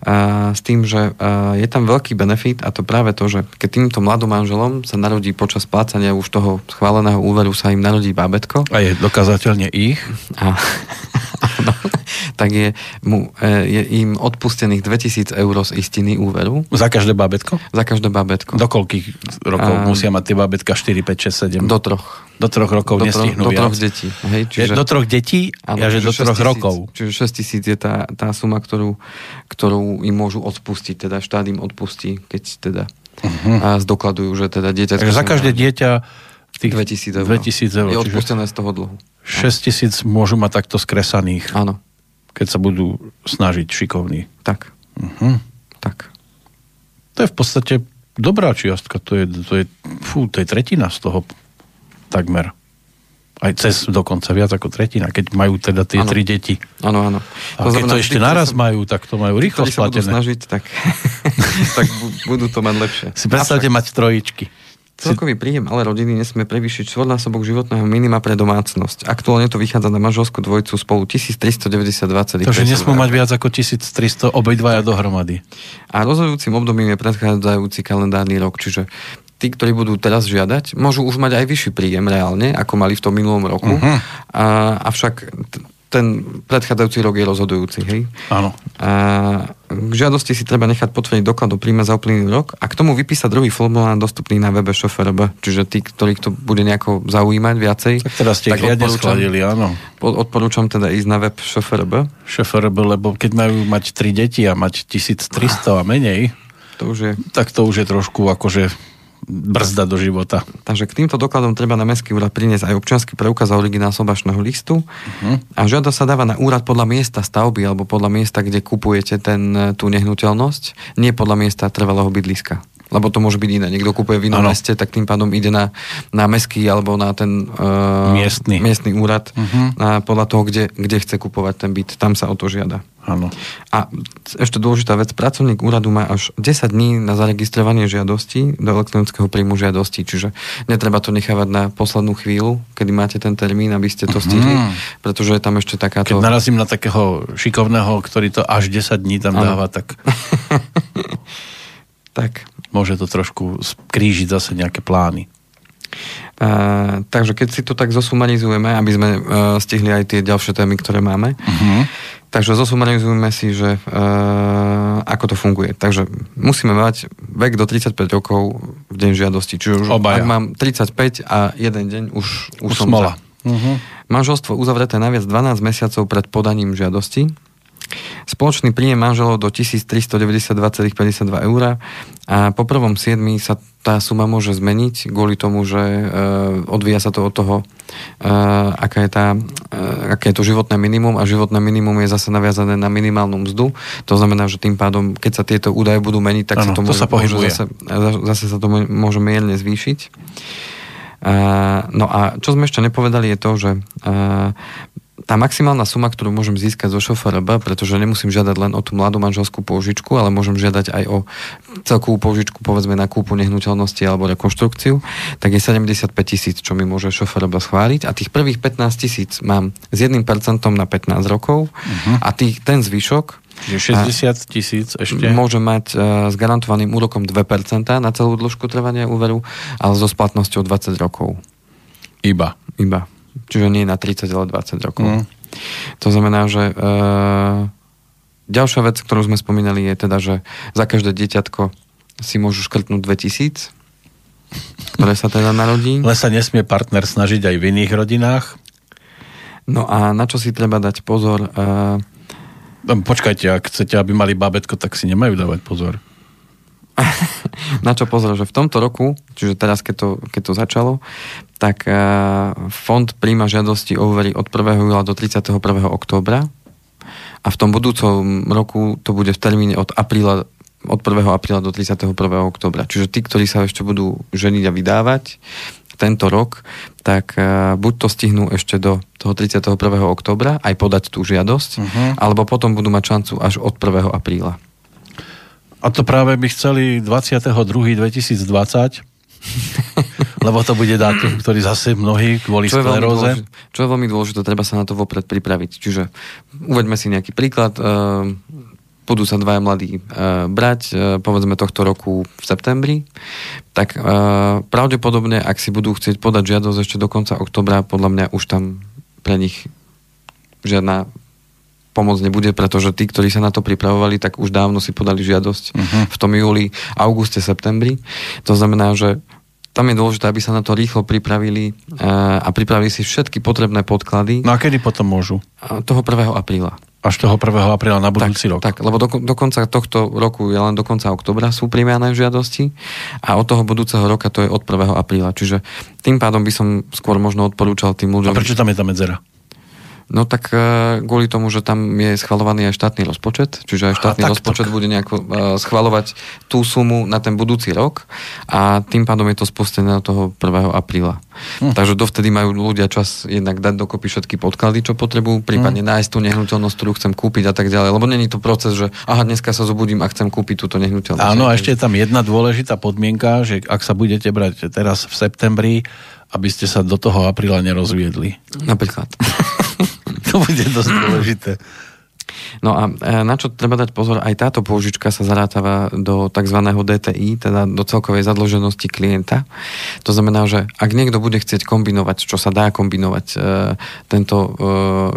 A s tým, že a je tam veľký benefit a to práve to, že keď týmto mladým manželom sa narodí počas plácania už toho schváleného úveru sa im narodí bábetko A je dokazateľne ich. a, áno, tak je, mu, e, je im odpustených 2000 eur z istiny úveru Za každé bábetko? za každé bábetko. Do koľkých rokov A- musia mať tie bábetka? 4, 5, 6, 7? Do troch. do troch rokov do, nestihnú do troch detí. Hej, Je do troch detí, Áno, ja, že čiže do troch 6 000 rokov. Čiže 6 tisíc je tá, tá suma, ktorú, ktorú im môžu odpustiť, teda štát im odpustí, keď teda uh-huh. a zdokladujú, že teda dieťa... Takže za každé dieťa tých 2000 eur. 2000 eur. Je odpustené z toho dlhu. 6 tisíc môžu mať takto skresaných, Áno, keď sa budú snažiť šikovní. tak, Uh-huh. tak. To je v podstate dobrá čiastka. To je, to je, fú, to je tretina z toho takmer. Aj cez dokonca viac ako tretina, keď majú teda tie Áno. tri deti. Áno, áno. A keď to ešte naraz sa- majú, tak to majú tí, rýchlo ktorí sa budú splatené. snažiť, tak, tak bu- budú to mať lepšie. Si predstavte mať trojičky. Celkový príjem ale rodiny nesmie prevýšiť štvornásobok životného minima pre domácnosť. Aktuálne to vychádza na manželskú dvojicu spolu 1392,5 Takže nesmú mať viac ako 1300 obidvaja dohromady. A rozhodujúcim obdobím je predchádzajúci kalendárny rok, čiže tí, ktorí budú teraz žiadať, môžu už mať aj vyšší príjem reálne, ako mali v tom minulom roku. Mhm. A, avšak ten predchádzajúci rok je rozhodujúci. Hej? Áno. A k žiadosti si treba nechať potvrdiť doklad o príjme za uplynulý rok a k tomu vypísať druhý formulár dostupný na webe ŠFRB. Čiže tí, ktorých to bude nejako zaujímať viacej. Tak teraz ste ich riadne odporúčam, schladili, áno. po- odporúčam teda ísť na web ŠFRB. ŠFRB, lebo keď majú mať tri deti a mať 1300 a menej, To už je tak to už je trošku akože brzda do života. Takže k týmto dokladom treba na mestský úrad priniesť aj občiansky preukaz a originál sobašného listu. Uh-huh. A žiada sa dáva na úrad podľa miesta stavby alebo podľa miesta, kde kupujete ten, tú nehnuteľnosť, nie podľa miesta trvalého bydliska. Lebo to môže byť iné. Niekto kupuje v inom Áno. meste, tak tým pádom ide na, na mestský alebo na ten uh, Miestny. miestny úrad Mhm. a podľa toho, kde, kde chce kupovať ten byt. Tam sa o to žiada. Áno. A ešte dôležitá vec, pracovník úradu má až 10 dní na zaregistrovanie žiadosti do elektronického príjmu žiadosti, čiže netreba to nechávať na poslednú chvíľu, kedy máte ten termín, aby ste to stihli, pretože je tam ešte takáto... Keď narazím na takého šikovného, ktorý to až 10 dní tam Áno. dáva, tak Tak. Môže to trošku skrížiť zase nejaké plány. A, takže keď si to tak zosumarizujeme, aby sme uh, stihli aj tie ďalšie témy, ktoré máme, Uh-huh. takže zosumarizujeme si, že uh, ako to funguje. Takže musíme mať vek do 35 rokov v deň žiadosti. Čiže už Obaja. ak mám 35 a jeden deň, už, už, Už som smola. Uh-huh. Manželstvo uzavreté naviac 12 mesiacov pred podaním žiadosti. Spoločný príjem manželov do 1392,52 eur a po prvom 7 sa tá suma môže zmeniť kvôli tomu, že e, odvíja sa to od toho, e, aká je tá, e, aké je to životné minimum a životné minimum je zase naviazané na minimálnu mzdu. To znamená, že tým pádom, keď sa tieto údaje budú meniť, tak Áno, sa to, to môže, sa pohybuje. môže zase, zase sa to môže mierne zvýšiť. Uh, no a čo sme ešte nepovedali je to, že uh, tá maximálna suma, ktorú môžem získať zo šofRB, pretože nemusím žiadať len o tú mladú manželskú pôžičku, ale môžem žiadať aj o celkovú pôžičku, povedzme na kúpu nehnuteľnosti alebo rekonštrukciu, tak je 75 tisíc, čo mi môže šofRB schváliť. A tých prvých 15 tisíc mám s 1% na 15 rokov uh-huh. a tých, ten zvyšok Čiže 60 tisíc ešte. Môže mať uh, s garantovaným úrokom 2% na celú dĺžku trvania úveru, ale so splatnosťou 20 rokov. Iba. Iba. Čiže nie na 30, ale 20 rokov. Mm. To znamená, že uh, ďalšia vec, ktorú sme spomínali, je teda, že za každé dieťatko si môžu škrtnúť 2000 ktoré sa teda narodí. Ale sa nesmie partner snažiť aj v iných rodinách? No a na čo si treba dať pozor? Uh... Počkajte, ak chcete, aby mali babetko, tak si nemajú dávať pozor. na čo pozor, že v tomto roku, čiže teraz, keď to, keď to začalo, tak uh, fond príjma žiadosti o úvery od 1. júla do 31. októbra a v tom budúcom roku to bude v termíne od apríla od 1. apríla do 31. oktobra. Čiže tí, ktorí sa ešte budú ženiť a vydávať tento rok, tak uh, buď to stihnú ešte do toho 31. oktobra aj podať tú žiadosť, uh-huh. alebo potom budú mať šancu až od 1. apríla. A to práve by chceli 22.2020, lebo to bude dátum, ktorý zase mnohí kvôli čo skleróze. Čo je veľmi dôležité, treba sa na to vopred pripraviť. Čiže uveďme si nejaký príklad. Uh, budú sa dvaja mladí e, brať, e, povedzme tohto roku v septembri, tak pravdepodobne, ak si budú chcieť podať žiadosť ešte do konca oktobra, podľa mňa už tam pre nich žiadna pomoc nebude, pretože tí, ktorí sa na to pripravovali, tak už dávno si podali žiadosť uh-huh. v tom júli, auguste, septembri. To znamená, že tam je dôležité, aby sa na to rýchlo pripravili a pripravili si všetky potrebné podklady. No a kedy potom môžu? Toho 1. apríla. Až toho 1. apríla na budúci tak, rok. Tak, lebo do, do konca tohto roku je len do konca oktobra sú primerané žiadosti a od toho budúceho roka to je od 1. apríla. Čiže tým pádom by som skôr možno odporúčal tým ľuďom... A prečo tam je tá medzera? No tak uh, kvôli tomu, že tam je schvalovaný aj štátny rozpočet, čiže aj štátny Aha, rozpočet tak. bude nejako uh, schvalovať tú sumu na ten budúci rok a tým pádom je to spustené od toho 1. apríla. Hm. Takže dovtedy majú ľudia čas jednak dať dokopy všetky podklady, čo potrebujú, prípadne hm. nájsť tú nehnuteľnosť, ktorú chcem kúpiť a tak ďalej. Lebo není to proces, že aha, dneska sa zobudím a chcem kúpiť túto nehnuteľnosť. Áno, a ešte je tam jedna dôležitá podmienka, že ak sa budete brať teraz v septembri, aby ste sa do toho apríla nerozviedli. Napríklad. to bude dosť dôležité. No a e, na čo treba dať pozor, aj táto pôžička sa zarátava do tzv. DTI, teda do celkovej zadlženosti klienta. To znamená, že ak niekto bude chcieť kombinovať, čo sa dá kombinovať, e, tento e,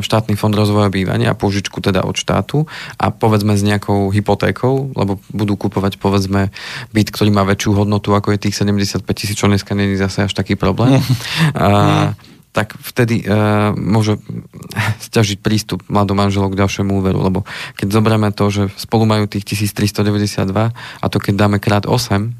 štátny fond rozvoja bývania a pôžičku teda od štátu a povedzme s nejakou hypotékou, lebo budú kupovať povedzme byt, ktorý má väčšiu hodnotu ako je tých 75 tisíc, čo dneska není zase až taký problém. a, tak vtedy uh, môže stiažiť prístup mladom manželov k ďalšiemu úveru, lebo keď zoberieme to, že spolu majú tých 1392 a to keď dáme krát 8,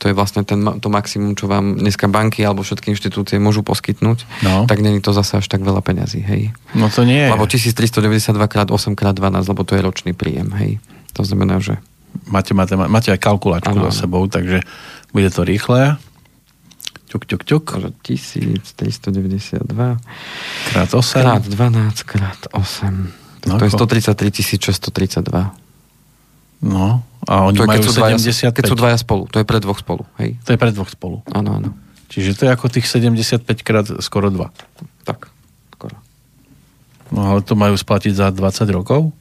to je vlastne ten, to maximum, čo vám dneska banky alebo všetky inštitúcie môžu poskytnúť, no. tak není to zase až tak veľa peňazí, hej. No to nie je. Lebo 1392 krát 8 krát 12, lebo to je ročný príjem, hej. To znamená, že... Máte, máte, máte aj kalkulačku za sebou, takže bude to rýchle. Ťuk, ťuk, ťuk. 1392 krát 8. Krát 12, krát 8. No, to je 133 632. No, a oni to majú keď 75. Keď sú dvaja spolu, to je pre dvoch spolu, hej? To je pre dvoch spolu. Áno, áno. Čiže to je ako tých 75 krát skoro 2. Tak, skoro. No ale to majú splatiť za 20 rokov?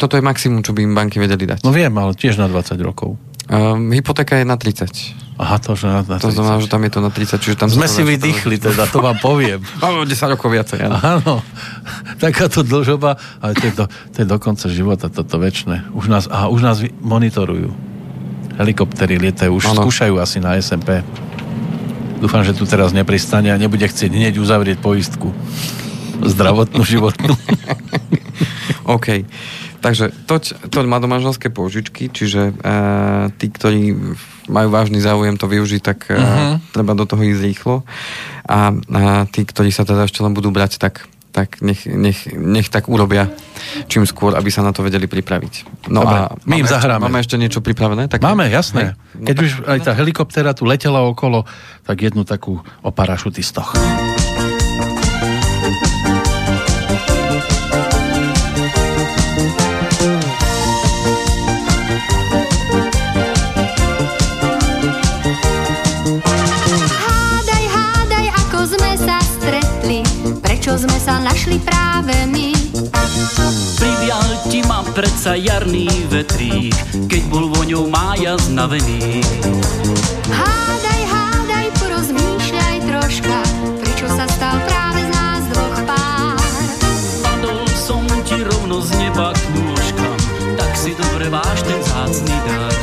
Toto je maximum, čo by im banky vedeli dať. No viem, ale tiež na 20 rokov. Um, hypotéka je na 30. Aha, to, že na, na 30. To znamená, že tam je to na 30. Čiže tam Sme si vydýchli, teda, to vám poviem. Áno, 10 rokov viacej. Áno. Takáto dlžoba, ale to je do, to je do konca života, toto väčšie. Už nás, aha, už nás monitorujú. Helikoptery lietajú, už ano. skúšajú asi na SMP. Dúfam, že tu teraz nepristane a nebude chcieť hneď uzavrieť poistku. Zdravotnú, životnú. OK. Takže toť, toť mladomanželské pôžičky, čiže uh, tí, ktorí majú vážny záujem to využiť, tak uh, uh-huh. treba do toho ísť rýchlo. A, a tí, ktorí sa teda ešte len budú brať, tak tak nech, nech, nech tak urobia čím skôr, aby sa na to vedeli pripraviť. No Dobre, a my im zahráme. Ešte, máme ešte niečo pripravené? Také? Máme, jasné. No Keď tak, už aj tá helikoptéra tu letela okolo, tak jednu takú o parašutistoch. Predsa jarný vetrík, keď bol voňou mája znavený. Hádaj, hádaj, porozmýšľaj troška, prečo sa stal práve z nás dvoch pár. Padol som ti rovno z neba k nôžkam, tak si dobre váš ten zácný dar.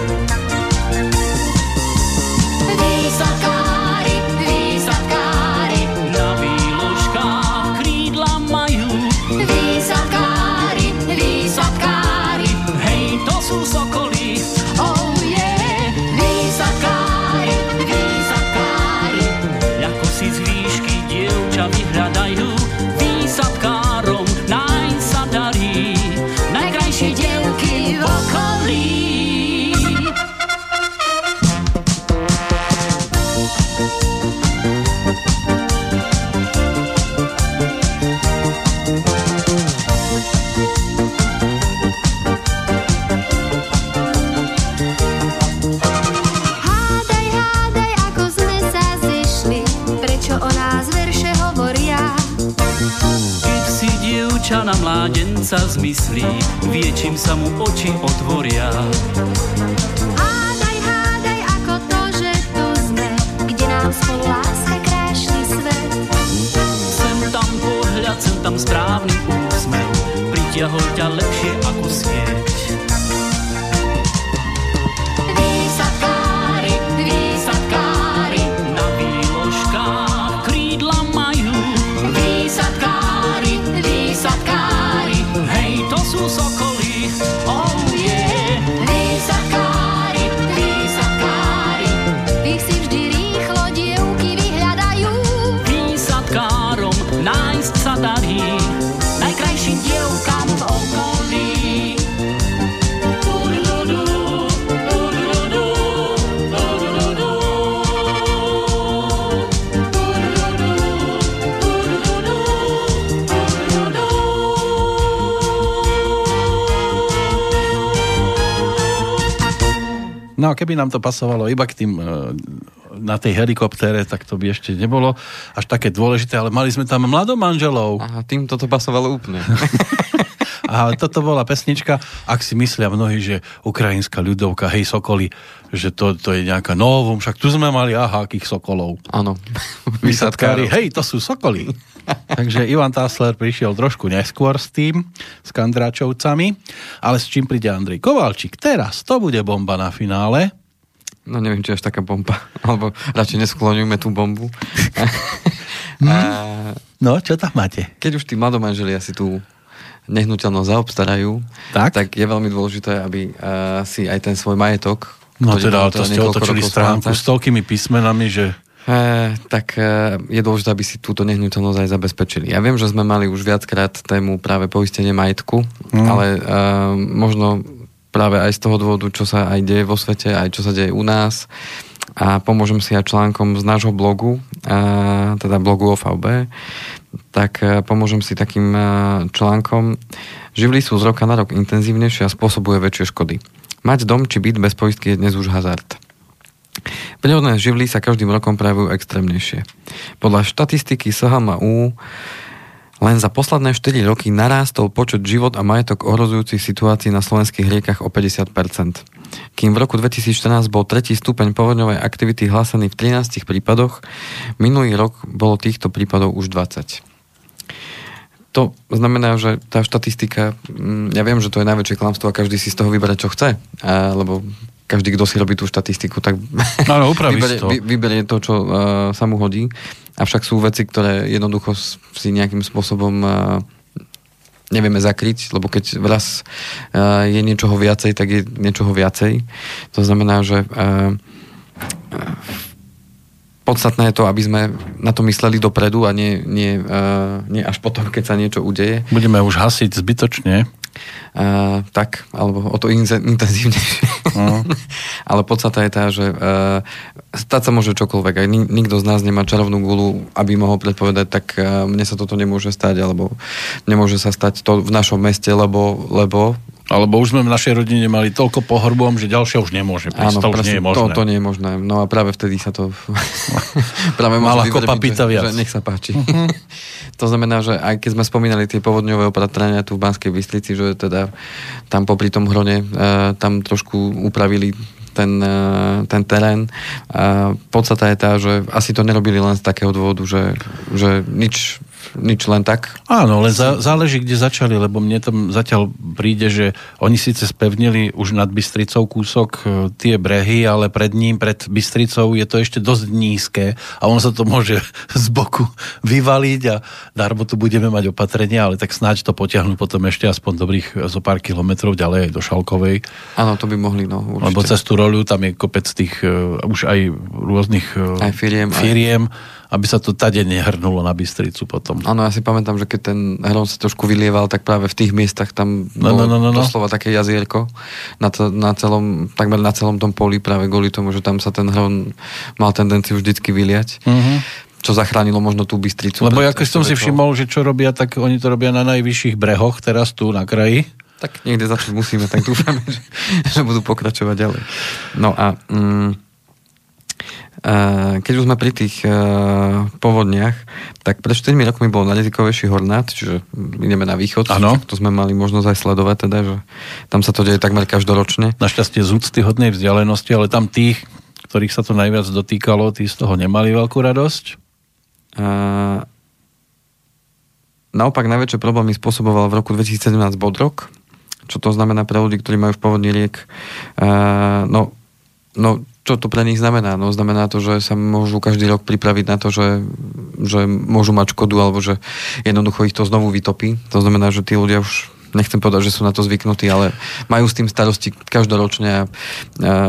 Mládenca zmyslí, vie, čím sa mu oči otvoria. Hádaj, hádaj, ako to, že tu sme, kde nám spolu láska krášli svet. Sem tam pohľad, sem tam správny úsmev, pritiahol ťa lepšie keby nám to pasovalo iba k tým e, na tej helikoptére, tak to by ešte nebolo až také dôležité, ale mali sme tam mladomanželov. Aha, tým toto pasovalo úplne. A toto bola pesnička, ak si myslia mnohí, že ukrajinská ľudovka, hej Sokoli, že to, to je nejaká novum, však tu sme mali, aha, akých Sokolov. Áno. Vysadkári, hej, to sú Sokoli. Takže Ivan Tásler prišiel trošku neskôr s tým, s Kandráčovcami, ale s čím príde Andrej Kovalčík? Teraz to bude bomba na finále. No neviem, či až taká bomba, alebo radšej neskloňujme tú bombu. Hmm. No, čo tam máte? Keď už tí mladomanželia si tú nehnuteľnosť zaobstarajú, tak? tak je veľmi dôležité, aby uh, si aj ten svoj majetok... No teda, to ste otočili stránku s toľkými písmenami, že... E, tak e, je dôležité, aby si túto nehnuteľnosť aj zabezpečili. Ja viem, že sme mali už viackrát tému práve poistenie majetku, mm. ale e, možno práve aj z toho dôvodu, čo sa aj deje vo svete, aj čo sa deje u nás a pomôžem si aj článkom z nášho blogu, e, teda blogu OVB, tak e, pomôžem si takým e, článkom. Živly sú z roka na rok intenzívnejšie a spôsobuje väčšie škody. Mať dom či byt bez poistky je dnes už hazard. Prírodné živly sa každým rokom prejavujú extrémnejšie. Podľa štatistiky SHMU len za posledné 4 roky narástol počet život a majetok ohrozujúcich situácií na slovenských riekach o 50%. Kým v roku 2014 bol tretí stupeň povodňovej aktivity hlásený v 13 prípadoch, minulý rok bolo týchto prípadov už 20 to znamená, že tá štatistika, mm, ja viem, že to je najväčšie klamstvo a každý si z toho vyberá, čo chce, a, lebo každý, kto si robí tú štatistiku, tak Áno, vyberie, to. vyberie to, čo uh, sa mu hodí. Avšak sú veci, ktoré jednoducho si nejakým spôsobom uh, nevieme zakryť, lebo keď raz uh, je niečoho viacej, tak je niečoho viacej. To znamená, že uh, podstatné je to, aby sme na to mysleli dopredu a nie, nie, uh, nie až potom, keď sa niečo udeje. Budeme už hasiť zbytočne. Uh, tak, alebo o to intenzívnejšie. Uh. Ale podstata je tá, že uh, stať sa môže čokoľvek. Aj nikto z nás nemá čarovnú gulu, aby mohol predpovedať, tak uh, mne sa toto nemôže stať, alebo nemôže sa stať to v našom meste, lebo, lebo alebo už sme v našej rodine mali toľko pohrbom, že ďalšia už nemôže prísť. Áno, to už nie je možné. To, to nie je možné. No a práve vtedy sa to... práve Mala kopa pýta viac. Že, nech sa páči. To znamená, že aj keď sme spomínali tie povodňové opatrenia tu v Banskej Bystrici, že teda tam popri tom hrone e, tam trošku upravili ten, e, ten terén. A podstata je tá, že asi to nerobili len z takého dôvodu, že, že nič nič len tak. Áno, len za, záleží, kde začali, lebo mne tam zatiaľ príde, že oni síce spevnili už nad Bystricou kúsok e, tie brehy, ale pred ním, pred Bystricou je to ešte dosť nízke a ono sa to môže z boku vyvaliť a darbo tu budeme mať opatrenia, ale tak snáď to potiahnu potom ešte aspoň dobrých zo pár kilometrov ďalej aj do Šalkovej. Áno, to by mohli, no. Určite. Lebo cez tú rolu tam je kopec tých uh, už aj rôznych uh, aj firiem, firiem aj aby sa to tade nehrnulo na Bystricu potom. Áno, ja si pamätám, že keď ten hron sa trošku vylieval, tak práve v tých miestach tam no, no, no, no, no. doslova také jazierko na, to, na celom, takmer na celom tom poli práve kvôli tomu, že tam sa ten hron mal tendenciu vždycky vyliať. Mm-hmm čo zachránilo možno tú Bystricu. Lebo ako som si všimol, že čo robia, tak oni to robia na najvyšších brehoch, teraz tu na kraji. Tak niekde začať musíme, tak dúfame, že, že budú pokračovať ďalej. No a mm, keď už sme pri tých uh, povodniach, tak pred 4 rokmi bol na Lezikovejší hornát, čiže ideme na východ. Ano. To sme mali možnosť aj sledovať, teda, že tam sa to deje takmer každoročne. Našťastie z úcty hodnej vzdialenosti, ale tam tých, ktorých sa to najviac dotýkalo, tí z toho nemali veľkú radosť. Uh, naopak najväčšie problémy spôsoboval v roku 2017 Bodrok, čo to znamená pre ľudí, ktorí majú v povodní riek. Uh, no, no čo to pre nich znamená? No znamená to, že sa môžu každý rok pripraviť na to, že, že môžu mať škodu alebo že jednoducho ich to znovu vytopí. To znamená, že tí ľudia už nechcem povedať, že sú na to zvyknutí, ale majú s tým starosti každoročne a, a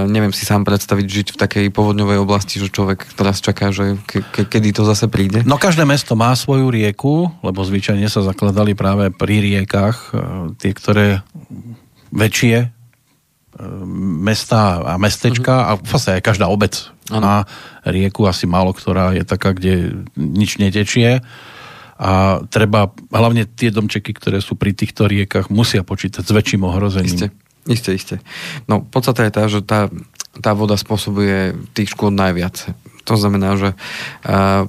neviem si sám predstaviť žiť v takej povodňovej oblasti, že človek teraz čaká, že ke, ke, kedy to zase príde. No každé mesto má svoju rieku, lebo zvyčajne sa zakladali práve pri riekach, e, tie, ktoré väčšie mesta a mestečka uh-huh. a vlastne aj každá obec ano. má rieku, asi málo ktorá je taká, kde nič netečie a treba, hlavne tie domčeky, ktoré sú pri týchto riekach, musia počítať s väčším ohrozením. Isté, isté, isté. No, podstate je tá, že tá, tá voda spôsobuje tých škôd najviac. To znamená, že uh,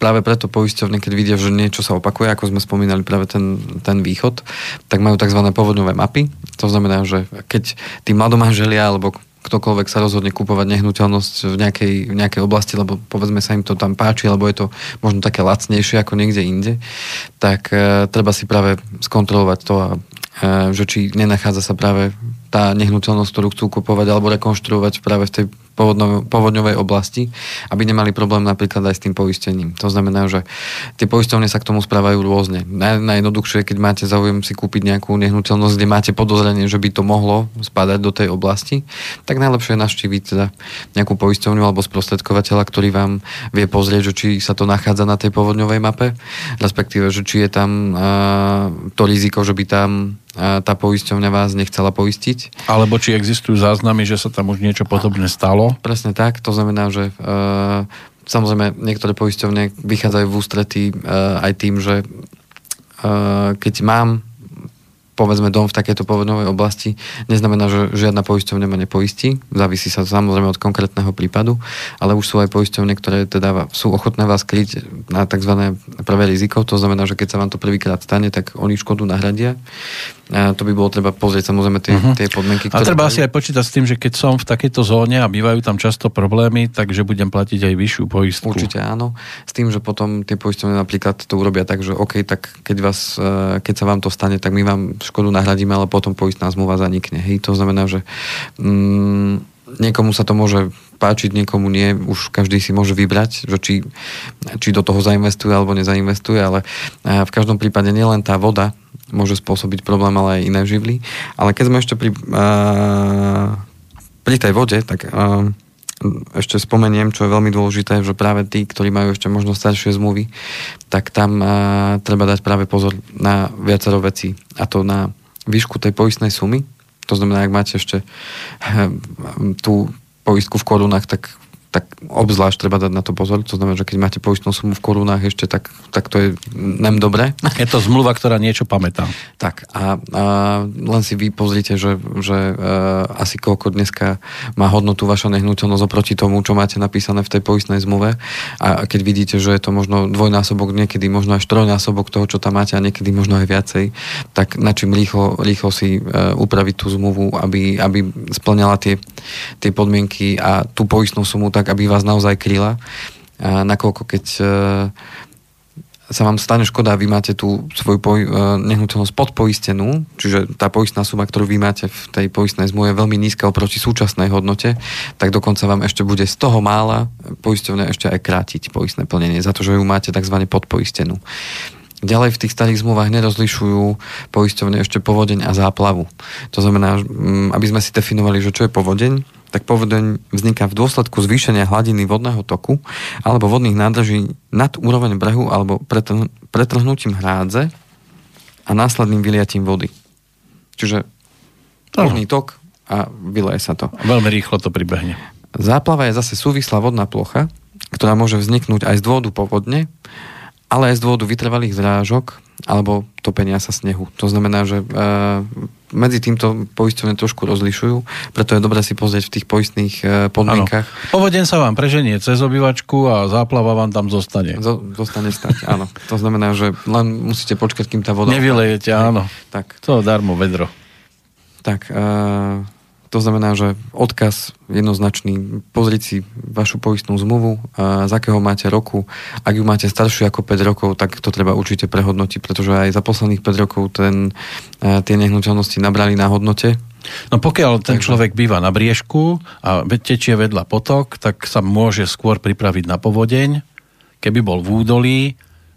práve preto poisťovne, keď vidia, že niečo sa opakuje, ako sme spomínali práve ten, ten východ, tak majú tzv. povodňové mapy. To znamená, že keď tí mladomanželia alebo ktokoľvek sa rozhodne kupovať nehnuteľnosť v nejakej, v nejakej oblasti, lebo povedzme sa im to tam páči, alebo je to možno také lacnejšie ako niekde inde, tak e, treba si práve skontrolovať to, a, e, že či nenachádza sa práve tá nehnuteľnosť, ktorú chcú kupovať alebo rekonštruovať práve v tej povodňovej oblasti, aby nemali problém napríklad aj s tým poistením. To znamená, že tie poistovne sa k tomu správajú rôzne. Naj, najjednoduchšie, keď máte záujem si kúpiť nejakú nehnuteľnosť, kde máte podozrenie, že by to mohlo spadať do tej oblasti, tak najlepšie je navštíviť teda nejakú poistovňu alebo sprostredkovateľa, ktorý vám vie pozrieť, že či sa to nachádza na tej povodňovej mape, respektíve, že či je tam uh, to riziko, že by tam tá poisťovňa vás nechcela poistiť. Alebo či existujú záznamy, že sa tam už niečo podobné stalo? Presne tak, to znamená, že e, samozrejme niektoré poisťovne vychádzajú v ústretí e, aj tým, že e, keď mám povedzme dom v takejto povodňovej oblasti, neznamená, že žiadna poisťovňa ma nepoistí. Závisí sa samozrejme od konkrétneho prípadu, ale už sú aj poisťovne, ktoré teda sú ochotné vás kryť na tzv. prvé riziko. To znamená, že keď sa vám to prvýkrát stane, tak oni škodu nahradia. A to by bolo treba pozrieť samozrejme tie, uh-huh. tie podmienky. Ktoré a treba majú. si aj počítať s tým, že keď som v takejto zóne a bývajú tam často problémy, takže budem platiť aj vyššiu poistku. Určite áno. S tým, že potom tie poisťovne napríklad to urobia tak, že OK, tak keď, vás, e, keď sa vám to stane, tak my vám škodu nahradíme, ale potom poistná zmluva zanikne. Hej, to znamená, že mm, niekomu sa to môže páčiť, niekomu nie, už každý si môže vybrať, že či, či do toho zainvestuje alebo nezainvestuje, ale e, v každom prípade nielen tá voda môže spôsobiť problém, ale aj iné živly. Ale keď sme ešte pri, uh, pri tej vode, tak uh, ešte spomeniem, čo je veľmi dôležité, že práve tí, ktorí majú ešte možno staršie zmluvy, tak tam uh, treba dať práve pozor na viacero vecí. A to na výšku tej poistnej sumy. To znamená, ak máte ešte uh, tú poistku v korunách, tak tak obzvlášť treba dať na to pozor. To znamená, že keď máte poistnú sumu v korunách ešte, tak, tak to je nem dobre. Je to zmluva, ktorá niečo pamätá. Tak a, a len si vy pozrite, že, že uh, asi koľko dneska má hodnotu vaša nehnuteľnosť oproti tomu, čo máte napísané v tej poistnej zmluve. A keď vidíte, že je to možno dvojnásobok, niekedy možno až trojnásobok toho, čo tam máte a niekedy možno aj viacej, tak na čím rýchlo, rýchlo si uh, upraviť tú zmluvu, aby, aby splňala tie, tie podmienky a tú poistnú sumu tak, aby vás naozaj kryla. A nakoľko keď e, sa vám stane škoda vy máte tú svoju poj- e, nehnuteľnosť podpoistenú, čiže tá poistná suma, ktorú vy máte v tej poistnej zmluve je veľmi nízka oproti súčasnej hodnote, tak dokonca vám ešte bude z toho mála poisťovne ešte aj krátiť poistné plnenie za to, že ju máte tzv. podpoistenú. Ďalej v tých starých zmluvách nerozlišujú poisťovne ešte povodeň a záplavu. To znamená, aby sme si definovali, že čo je povodeň, tak povodeň vzniká v dôsledku zvýšenia hladiny vodného toku alebo vodných nádrží nad úroveň brehu alebo pretrhnutím hrádze a následným vyliatím vody. Čiže vodný tok a vyleje sa to. A veľmi rýchlo to pribehne. Záplava je zase súvislá vodná plocha, ktorá môže vzniknúť aj z dôvodu povodne, ale aj z dôvodu vytrvalých zrážok alebo topenia sa snehu. To znamená, že e, medzi týmto poisťovne trošku rozlišujú, preto je dobré si pozrieť v tých poistných e, podmienkach. Povodeň sa vám preženie cez obývačku a záplava vám tam zostane. Zo, zostane stať, áno. To znamená, že len musíte počkať, kým tá voda... Nevylejete, áno. Tak. To darmo vedro. Tak, e, to znamená, že odkaz jednoznačný, pozrieť si vašu poistnú zmluvu, z akého máte roku. Ak ju máte staršiu ako 5 rokov, tak to treba určite prehodnotiť, pretože aj za posledných 5 rokov ten, tie nehnuteľnosti nabrali na hodnote. No pokiaľ ten Takže... človek býva na briežku a tečie vedľa potok, tak sa môže skôr pripraviť na povodeň. Keby bol v údolí,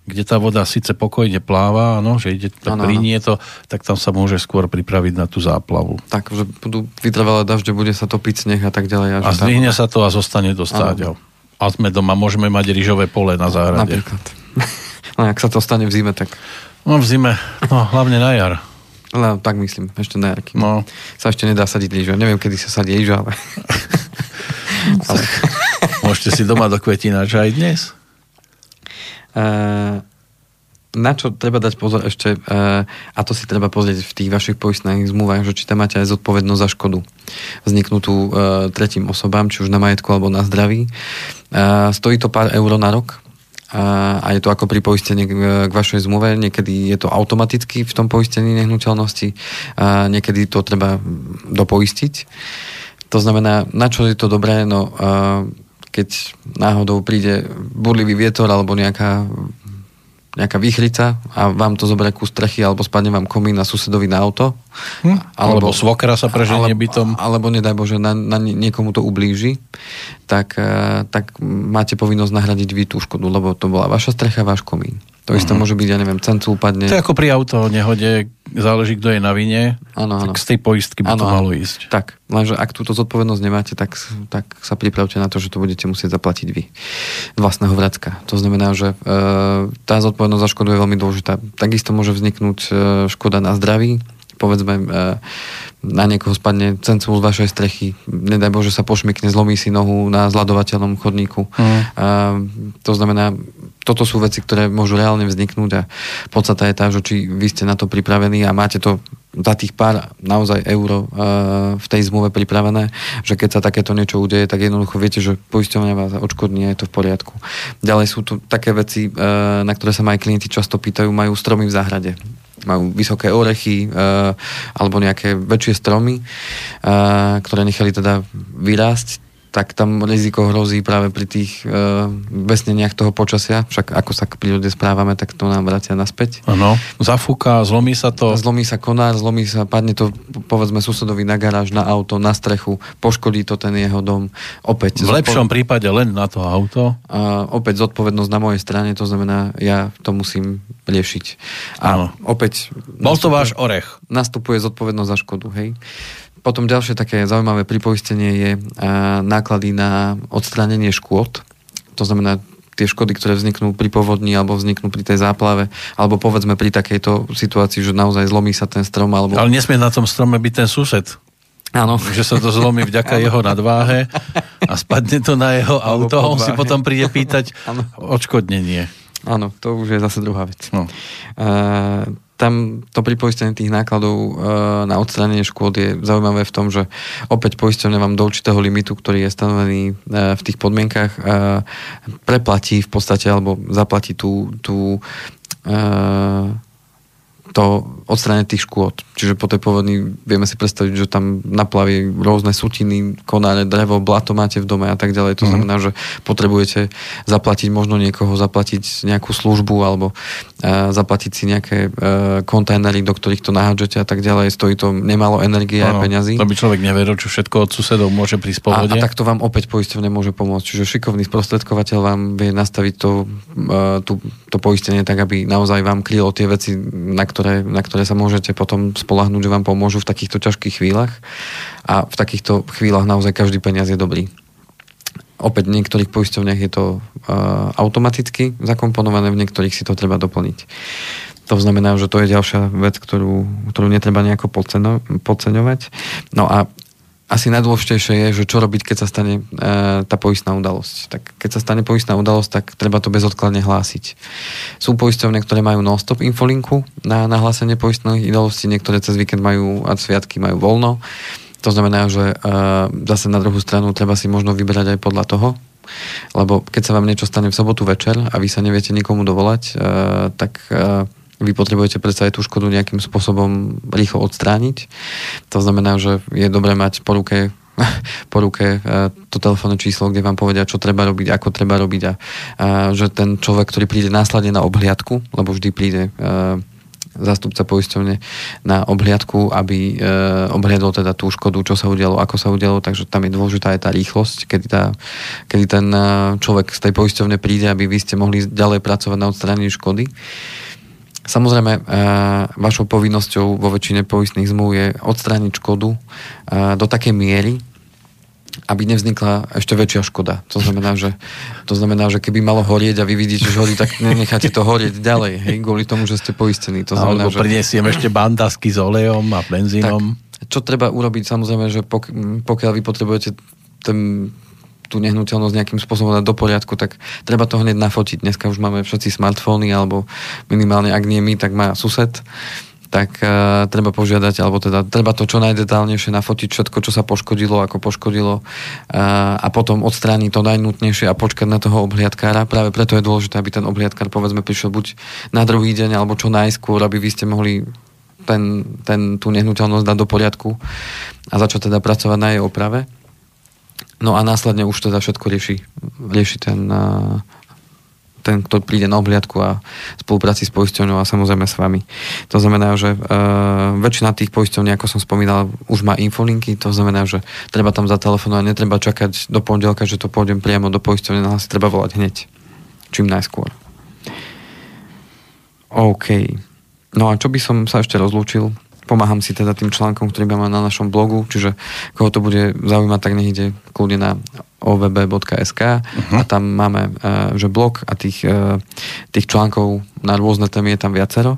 kde tá voda síce pokojne pláva, ano, že ide to, ano, plinie to, tak tam sa môže skôr pripraviť na tú záplavu. Tak, že budú vytrvalé dažde, bude sa topiť sneh a tak ďalej. A, a zdvihne sa to a zostane to stáť. A sme doma, môžeme mať rýžové pole na záhrade. Napríklad. No, ak sa to stane v zime, tak... No v zime, no hlavne na jar. No, tak myslím, ešte na jarky. No. Sa ešte nedá sadiť rýžu. Neviem, kedy sa sadí rýžu, ale... ale... Môžete si doma do kvetina aj dnes? Eh, na čo treba dať pozor ešte, eh, a to si treba pozrieť v tých vašich poistných zmluvách, že či tam máte aj zodpovednosť za škodu vzniknutú eh, tretím osobám, či už na majetku alebo na zdraví. Stojí to pár eur na rok, a je to ako pri poistení k vašej zmluve. Niekedy je to automaticky v tom poistení nehnuteľnosti, niekedy to treba dopoistiť. To znamená, na čo je to dobré? No, keď náhodou príde burlivý vietor alebo nejaká nejaká výchrica a vám to zoberie kus strechy alebo spadne vám komín na susedovi na auto. Hm? Alebo, alebo svokra sa preženie ale, bytom. Alebo nedaj Bože, na, na niekomu to ublíži, tak, eh, tak máte povinnosť nahradiť vy tú škodu, lebo to bola vaša strecha, váš komín. To isté uh-huh. môže byť, ja neviem, cencu upadne. To je ako pri auto nehode, záleží, kto je na vine, ano. tak z tej poistky by ano, to malo ísť. Tak, lenže ak túto zodpovednosť nemáte, tak, tak sa pripravte na to, že to budete musieť zaplatiť vy vlastného vracka. To znamená, že e, tá zodpovednosť za škodu je veľmi dôležitá. Takisto môže vzniknúť e, škoda na zdraví, povedzme, e, na niekoho spadne cencul z vašej strechy, nedaj Bože sa pošmykne, zlomí si nohu na zladovateľnom chodníku. Mm. A, to znamená, toto sú veci, ktoré môžu reálne vzniknúť a podstata je tá, že či vy ste na to pripravení a máte to za tých pár naozaj euro uh, v tej zmluve pripravené, že keď sa takéto niečo udeje, tak jednoducho viete, že poisťovňa vás odškodní je to v poriadku. Ďalej sú tu také veci, uh, na ktoré sa ma aj klienti často pýtajú, majú stromy v záhrade majú vysoké orechy uh, alebo nejaké väčšie stromy, uh, ktoré nechali teda vyrásť tak tam riziko hrozí práve pri tých e, vesneniach toho počasia. Však ako sa k prírode správame, tak to nám vracia naspäť. Áno, zafúka, zlomí sa to. Zlomí sa konár, zlomí sa, padne to povedzme susedovi na garáž, na auto, na strechu, poškodí to ten jeho dom. Opäť. V lepšom zodpoved... prípade len na to auto. A opäť zodpovednosť na mojej strane, to znamená, ja to musím riešiť. A Áno. opäť... Bol to váš orech. Nastupuje zodpovednosť za škodu, hej. Potom ďalšie také zaujímavé pripoistenie je náklady na odstránenie škôd. To znamená tie škody, ktoré vzniknú pri povodni alebo vzniknú pri tej záplave, alebo povedzme pri takejto situácii, že naozaj zlomí sa ten strom. Alebo... Ale nesmie na tom strome byť ten sused. Áno. Že sa to zlomí vďaka jeho nadváhe a spadne to na jeho auto a on si potom príde pýtať odškodnenie. Áno, to už je zase druhá vec. No. Uh, tam to pripoistenie tých nákladov na odstránenie škôd je zaujímavé v tom, že opäť poisťovňa vám do určitého limitu, ktorý je stanovený v tých podmienkach, preplatí v podstate alebo zaplatí tú, tú to odstráňať tých škôd. Čiže po tej povodni vieme si predstaviť, že tam naplaví rôzne sutiny, konáre, drevo, blato máte v dome a tak ďalej. To mm. znamená, že potrebujete zaplatiť možno niekoho, zaplatiť nejakú službu alebo uh, zaplatiť si nejaké uh, kontajnery, do ktorých to nahádžete a tak ďalej. Stojí to nemalo energie a peňazí. To by človek neveril, čo všetko od susedov môže prísť po vode. A, a tak to vám opäť poisťovne môže pomôcť. Čiže šikovný sprostredkovateľ vám vie nastaviť to, uh, tú, to poistenie tak, aby naozaj vám krylo tie veci, na ktoré ktoré, na ktoré sa môžete potom spolahnúť, že vám pomôžu v takýchto ťažkých chvíľach a v takýchto chvíľach naozaj každý peniaz je dobrý. Opäť v niektorých poisťovniach je to uh, automaticky zakomponované, v niektorých si to treba doplniť. To znamená, že to je ďalšia vec, ktorú, ktorú netreba nejako podceňovať. No a asi najdôležitejšie je, že čo robiť, keď sa stane e, tá poistná udalosť. Tak keď sa stane poistná udalosť, tak treba to bezodkladne hlásiť. Sú poisťovne, ktoré majú non-stop infolinku na nahlásenie poistnej udalosti, niektoré cez víkend majú a sviatky majú voľno. To znamená, že e, zase na druhú stranu treba si možno vyberať aj podľa toho, lebo keď sa vám niečo stane v sobotu večer a vy sa neviete nikomu dovolať, e, tak e, vy potrebujete predsa aj tú škodu nejakým spôsobom rýchlo odstrániť. To znamená, že je dobré mať po ruke po ruke e, to telefónne číslo, kde vám povedia, čo treba robiť, ako treba robiť a, a že ten človek, ktorý príde následne na obhliadku, lebo vždy príde uh, zástupca poisťovne na obhliadku, aby e, obhliadol teda tú škodu, čo sa udialo, ako sa udialo, takže tam je dôležitá aj tá rýchlosť, kedy, tá, kedy ten človek z tej poisťovne príde, aby vy ste mohli ďalej pracovať na odstránení škody. Samozrejme, e, vašou povinnosťou vo väčšine poistných zmluv je odstrániť škodu e, do takej miery, aby nevznikla ešte väčšia škoda. To znamená, že, to znamená, že keby malo horieť a vy vidíte, že horí, tak necháte to horieť ďalej, hej, kvôli tomu, že ste poistení. To znamená, Alebo že... prinesiem ešte bandasky s olejom a benzínom. Tak, čo treba urobiť, samozrejme, že pok- pokiaľ vy potrebujete ten tú nehnuteľnosť nejakým spôsobom dať do poriadku, tak treba to hneď nafotiť. Dneska už máme všetci smartfóny, alebo minimálne ak nie my, tak má sused tak uh, treba požiadať, alebo teda treba to čo najdetálnejšie nafotiť všetko, čo sa poškodilo, ako poškodilo uh, a potom odstrániť to najnutnejšie a počkať na toho obhliadkára. Práve preto je dôležité, aby ten obhliadkár povedzme prišiel buď na druhý deň, alebo čo najskôr, aby vy ste mohli ten, ten, tú nehnuteľnosť dať do poriadku a začať teda pracovať na jej oprave. No a následne už teda všetko rieši, rieši ten, ten, kto príde na obhliadku a spolupráci s poisťovňou a samozrejme s vami. To znamená, že uh, väčšina tých poisťovní, ako som spomínal, už má infolinky, to znamená, že treba tam zatelefonovať, netreba čakať do pondelka, že to pôjdem priamo do poisťovne, no si treba volať hneď, čím najskôr. OK. No a čo by som sa ešte rozlúčil? Pomáham si teda tým článkom, ktorý máme na našom blogu, čiže koho to bude zaujímať, tak nech ide kľudne na ovb.sk uh-huh. a tam máme uh, že blog a tých, uh, tých článkov na rôzne témy je tam viacero.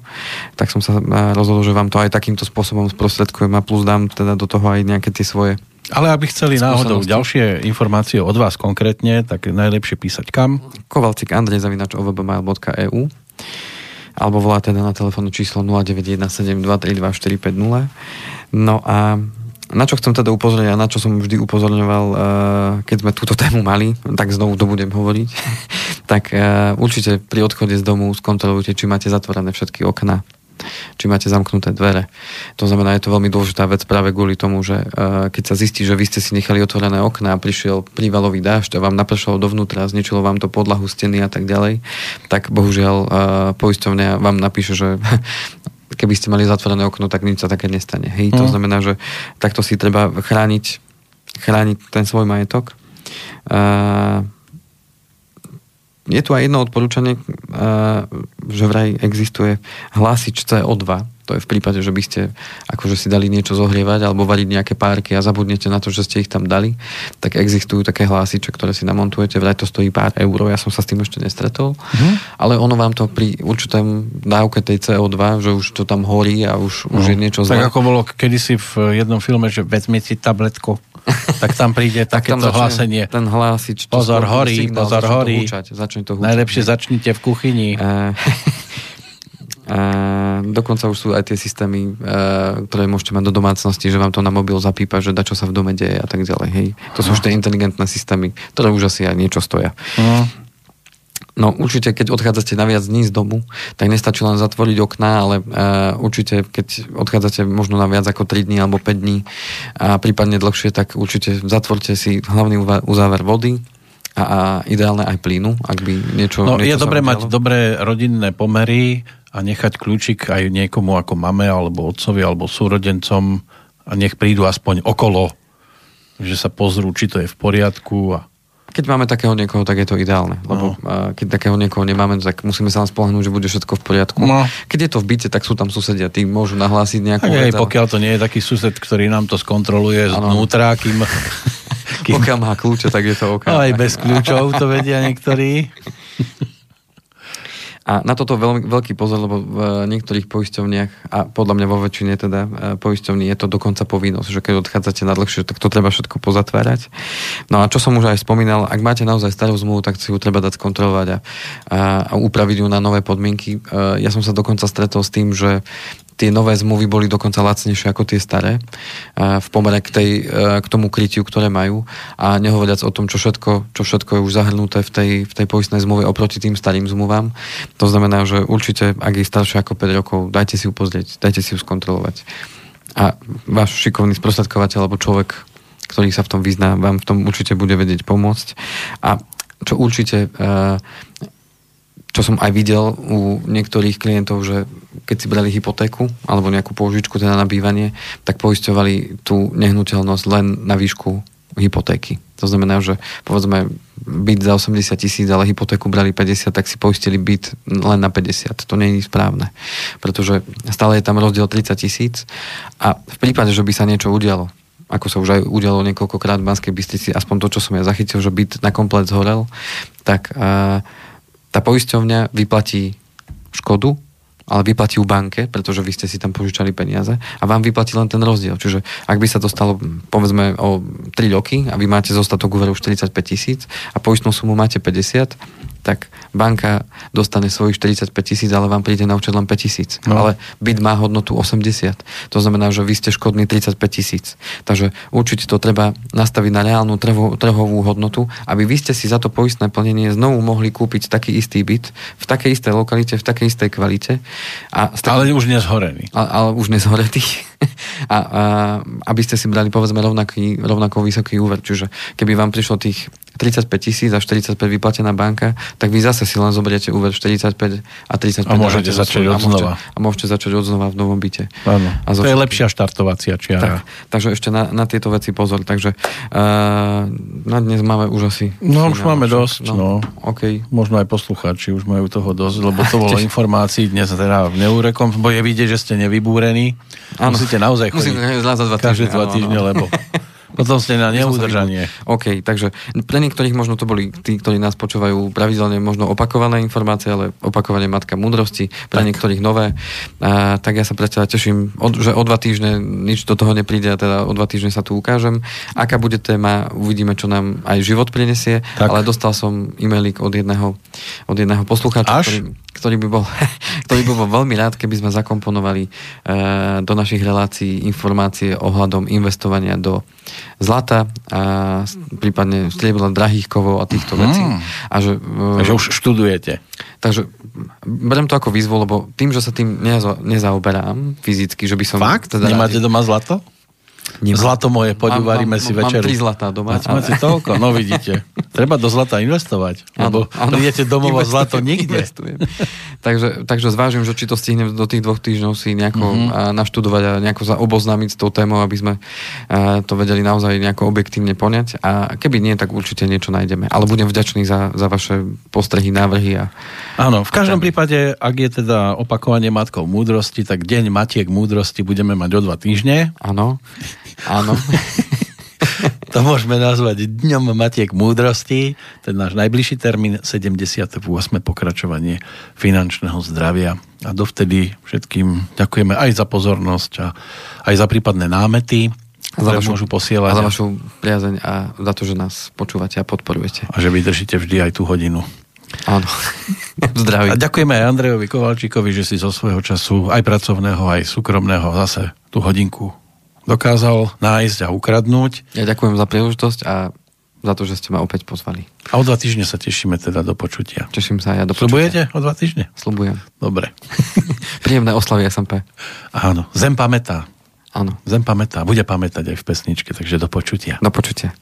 Tak som sa uh, rozhodol, že vám to aj takýmto spôsobom sprostredkujem a plus dám teda do toho aj nejaké tie svoje ale aby chceli náhodou ďalšie informácie od vás konkrétne, tak najlepšie písať kam? Kovalcik Andrej zavinač ovbmail.eu alebo voláte na telefónne číslo 0917232450. No a na čo chcem teda upozorniť a na čo som vždy upozorňoval, eh, keď sme túto tému mali, tak znovu to budem hovoriť, tak eh, určite pri odchode z domu skontrolujte, či máte zatvorené všetky okna, či máte zamknuté dvere. To znamená, je to veľmi dôležitá vec práve kvôli tomu, že uh, keď sa zistí, že vy ste si nechali otvorené okná a prišiel prívalový dážď a vám napršalo dovnútra, zničilo vám to podlahu, steny a tak ďalej, tak bohužiaľ uh, poisťovňa vám napíše, že keby ste mali zatvorené okno, tak nič sa také nestane. Hej, to mm. znamená, že takto si treba chrániť, chrániť ten svoj majetok. Uh, je tu aj jedno odporúčanie, že vraj existuje hlásič CO2, to je v prípade, že by ste akože si dali niečo zohrievať alebo variť nejaké párky a zabudnete na to, že ste ich tam dali, tak existujú také hlásiče, ktoré si namontujete, vraj to stojí pár eur, ja som sa s tým ešte nestretol, mm. ale ono vám to pri určitém dávke tej CO2, že už to tam horí a už, no. už je niečo zle. Tak ako bolo kedysi v jednom filme, že vezmite si tabletku tak tam príde takéto hlásenie. Ten hlásič. Pozor, horí, signál, pozor, horí. To húčať, začne to húčať. Najlepšie začnite v kuchyni. Dokonca už sú aj tie systémy, uh, ktoré môžete mať do domácnosti, že vám to na mobil zapípa, že da čo sa v dome deje a tak ďalej. Hej. To sú už tie inteligentné systémy, ktoré už asi aj niečo stoja. Uh. No určite, keď odchádzate na viac dní z domu, tak nestačí len zatvoriť okná, ale uh, určite, keď odchádzate možno na viac ako 3 dní alebo 5 dní a prípadne dlhšie, tak určite zatvorte si hlavný uzáver vody, a, a ideálne aj plynu, ak by niečo... No niečo je dobre mať dobré rodinné pomery a nechať kľúčik aj niekomu ako mame, alebo otcovi, alebo súrodencom a nech prídu aspoň okolo, že sa pozrú, či to je v poriadku a Keď máme takého niekoho, tak je to ideálne. Lebo no. keď takého niekoho nemáme, tak musíme sa len spolahnúť, že bude všetko v poriadku. No. Keď je to v byte, tak sú tam susedia, tí môžu nahlásiť nejakú vec. Aj, pokiaľ to nie je taký sused, ktorý nám to skontroluje znútra, kým... kým... Pokiaľ má kľúče, tak je to OK. Aj bez kľúčov to vedia niektorí. A na toto veľmi, veľký pozor, lebo v niektorých poisťovniach, a podľa mňa vo väčšine teda e, poisťovní je to dokonca povinnosť, že keď odchádzate na dlhšie, tak to treba všetko pozatvárať. No a čo som už aj spomínal, ak máte naozaj starú zmluvu, tak si ju treba dať skontrolovať a, a, a upraviť ju na nové podmienky. E, ja som sa dokonca stretol s tým, že tie nové zmluvy boli dokonca lacnejšie ako tie staré v pomere k, tej, k tomu krytiu, ktoré majú a nehovoriac o tom, čo všetko, čo všetko je už zahrnuté v tej, v tej poistnej zmluve oproti tým starým zmluvám. To znamená, že určite, ak je staršie ako 5 rokov, dajte si ju pozrieť, dajte si ju skontrolovať. A váš šikovný sprostredkovateľ alebo človek, ktorý sa v tom vyzná, vám v tom určite bude vedieť pomôcť. A čo určite uh, čo som aj videl u niektorých klientov, že keď si brali hypotéku alebo nejakú pôžičku teda na bývanie, tak poisťovali tú nehnuteľnosť len na výšku hypotéky. To znamená, že povedzme byt za 80 tisíc, ale hypotéku brali 50, tak si poistili byt len na 50. To nie je správne. Pretože stále je tam rozdiel 30 tisíc a v prípade, že by sa niečo udialo, ako sa už aj udialo niekoľkokrát v Banskej Bystrici, aspoň to, čo som ja zachytil, že byt na komplet zhorel, tak uh, tá poisťovňa vyplatí škodu, ale vyplatí u banke, pretože vy ste si tam požičali peniaze a vám vyplatí len ten rozdiel. Čiže ak by sa to stalo povedzme o 3 roky a vy máte zostatok úveru 45 tisíc a poistnú sumu máte 50, tak banka dostane svojich 45 tisíc, ale vám príde na účet len 5 tisíc. No. Ale byt má hodnotu 80. To znamená, že vy ste škodní 35 tisíc. Takže určite to treba nastaviť na reálnu trhu, trhovú hodnotu, aby vy ste si za to poistné plnenie znovu mohli kúpiť taký istý byt v takej istej lokalite, v takej istej kvalite. A ale už nezhorený. Ale, ale už nezhoretý. a, a, aby ste si brali povedzme rovnaký, rovnako vysoký úver. Čiže keby vám prišlo tých 35 tisíc a 45 vyplatená banka, tak vy zase si len zoberiete úver 45 a 35. A môžete začať od znova. A môžete začať od znova v novom byte. Áno. A to je lepšia štartovacia čiara. Tak, takže ešte na, na tieto veci pozor. Takže uh, na dnes máme už asi... No už máme dosť. No, no. Okay. Možno aj poslucháči už majú toho dosť, lebo to bolo informácií dnes teda v neúrekom, bo je vidieť, že ste nevybúrení. Ano. Musíte naozaj chodiť Musím, každé dva týždne, lebo Potom ste na neudržanie. OK, takže pre niektorých možno to boli tí, ktorí nás počúvajú pravidelne možno opakované informácie, ale opakovanie matka múdrosti, pre tak. niektorých nové. A, tak ja sa pre teba teším, od, že o dva týždne nič do toho nepríde a teda o dva týždne sa tu ukážem. Aká bude téma, uvidíme, čo nám aj život prinesie, tak. ale dostal som e-mailik od jedného, od jedného poslucháča, ktorý, ktorý, by bol, ktorý by bol veľmi rád, keby sme zakomponovali uh, do našich relácií informácie ohľadom investovania do zlata a prípadne striebla drahých kovov a týchto vecí. Hmm. A že, uh, takže už študujete. Takže berem to ako výzvu, lebo tým, že sa tým neza, nezaoberám fyzicky, že by som... Fakt? Teda Nemáte doma zlato? Nemám. Zlato moje, poď uvaríme si večer. Mám tri zlatá doma. Máte, ale... máte toľko? No vidíte. Treba do zlata investovať, lebo ano, prídete domov a zlato nikde. takže, takže zvážim, že či to stihnem do tých dvoch týždňov si nejako mm-hmm. naštudovať a nejako oboznámiť s tou témou, aby sme to vedeli naozaj nejako objektívne poňať. A keby nie, tak určite niečo nájdeme. Ale budem vďačný za, za vaše postrehy, návrhy. A, Áno, v každom prípade, ak je teda opakovanie matkou múdrosti, tak deň matiek múdrosti budeme mať o dva týždne. Áno. Áno. to môžeme nazvať Dňom Matiek múdrosti. Ten náš najbližší termín, 78. pokračovanie finančného zdravia. A dovtedy všetkým ďakujeme aj za pozornosť a aj za prípadné námety, za vašu, môžu posielať. A za vašu priazeň a za to, že nás počúvate a podporujete. A že vydržíte vždy aj tú hodinu. Áno. Zdraví. A ďakujeme aj Andrejovi Kovalčíkovi, že si zo svojho času aj pracovného, aj súkromného zase tú hodinku dokázal nájsť a ukradnúť. Ja ďakujem za príležitosť a za to, že ste ma opäť pozvali. A o dva týždne sa tešíme teda do počutia. Teším sa aj ja do počutia. Slubujete o dva týždne? Slubujem. Dobre. Príjemné oslavy SMP. Áno, zem pamätá. Áno. Zem pamätá, bude pamätať aj v pesničke, takže do počutia. Do počutia.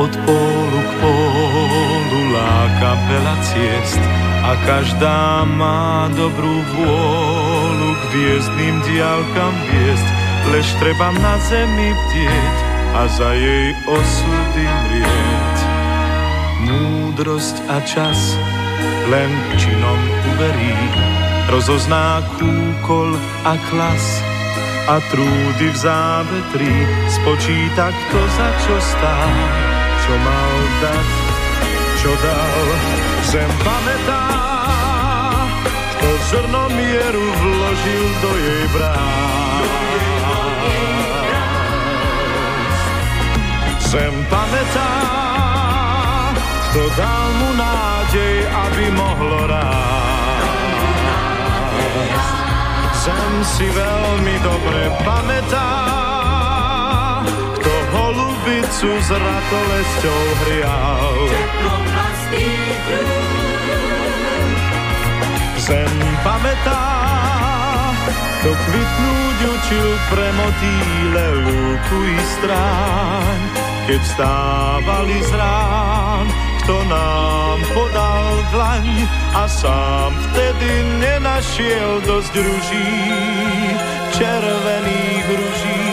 Od pólu k pólu láka veľa ciest a každá má dobrú vôľu k hviezdným diálkam viesť, lež treba na zemi bdieť a za jej osudy mrieť. Múdrosť a čas len činom uverí, rozozná kúkol a klas a trúdy v závetri spočíta, kto za čo stál, čo mal dať, čo dal. Zem pamätá, kto zrno mieru vložil do jej brán. Zem pamätá, kto dal mu nádej, aby mohlo rásť. Zem si veľmi dobre pamätá, holubicu s ratolesťou hrial. Zem pamätá, kto kvitnúť učil pre motýle lúku i stráň, keď stávali z rán, kto nám podal dlaň a sám vtedy nenašiel dosť ruží, červených ruží,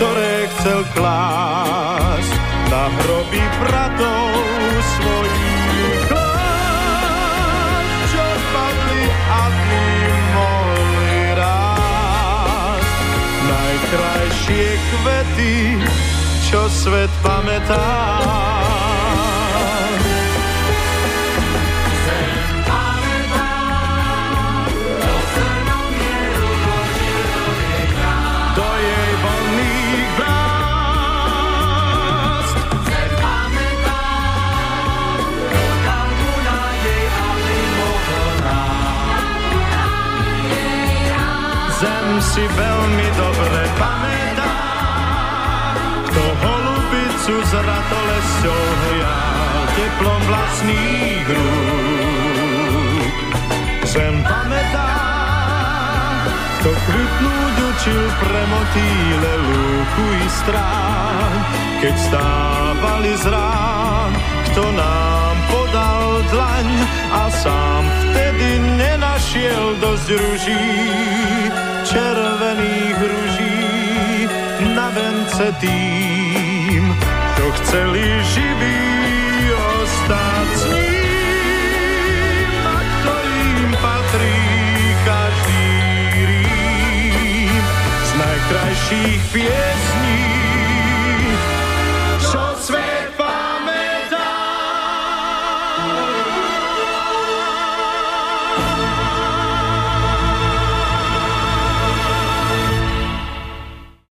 ktoré chcel klásť na hroby bratov svojich čo padli a tým mohli rásť. Najkrajšie kvety, čo svet pamätá. Si veľmi dobre pamätá, kto holubicu s ratolesťou hrial teplom vlastných rúk. Zem pamätá, kto kvitnúť učil pre motýle lúku i strán, keď stávali z rán, kto nám podal dlaň a sám vtedy nenašiel dosť ruží červených ruží na vence tým, čo chceli živí ostať s ním, na ktorým patrí každý rím z najkrajších pies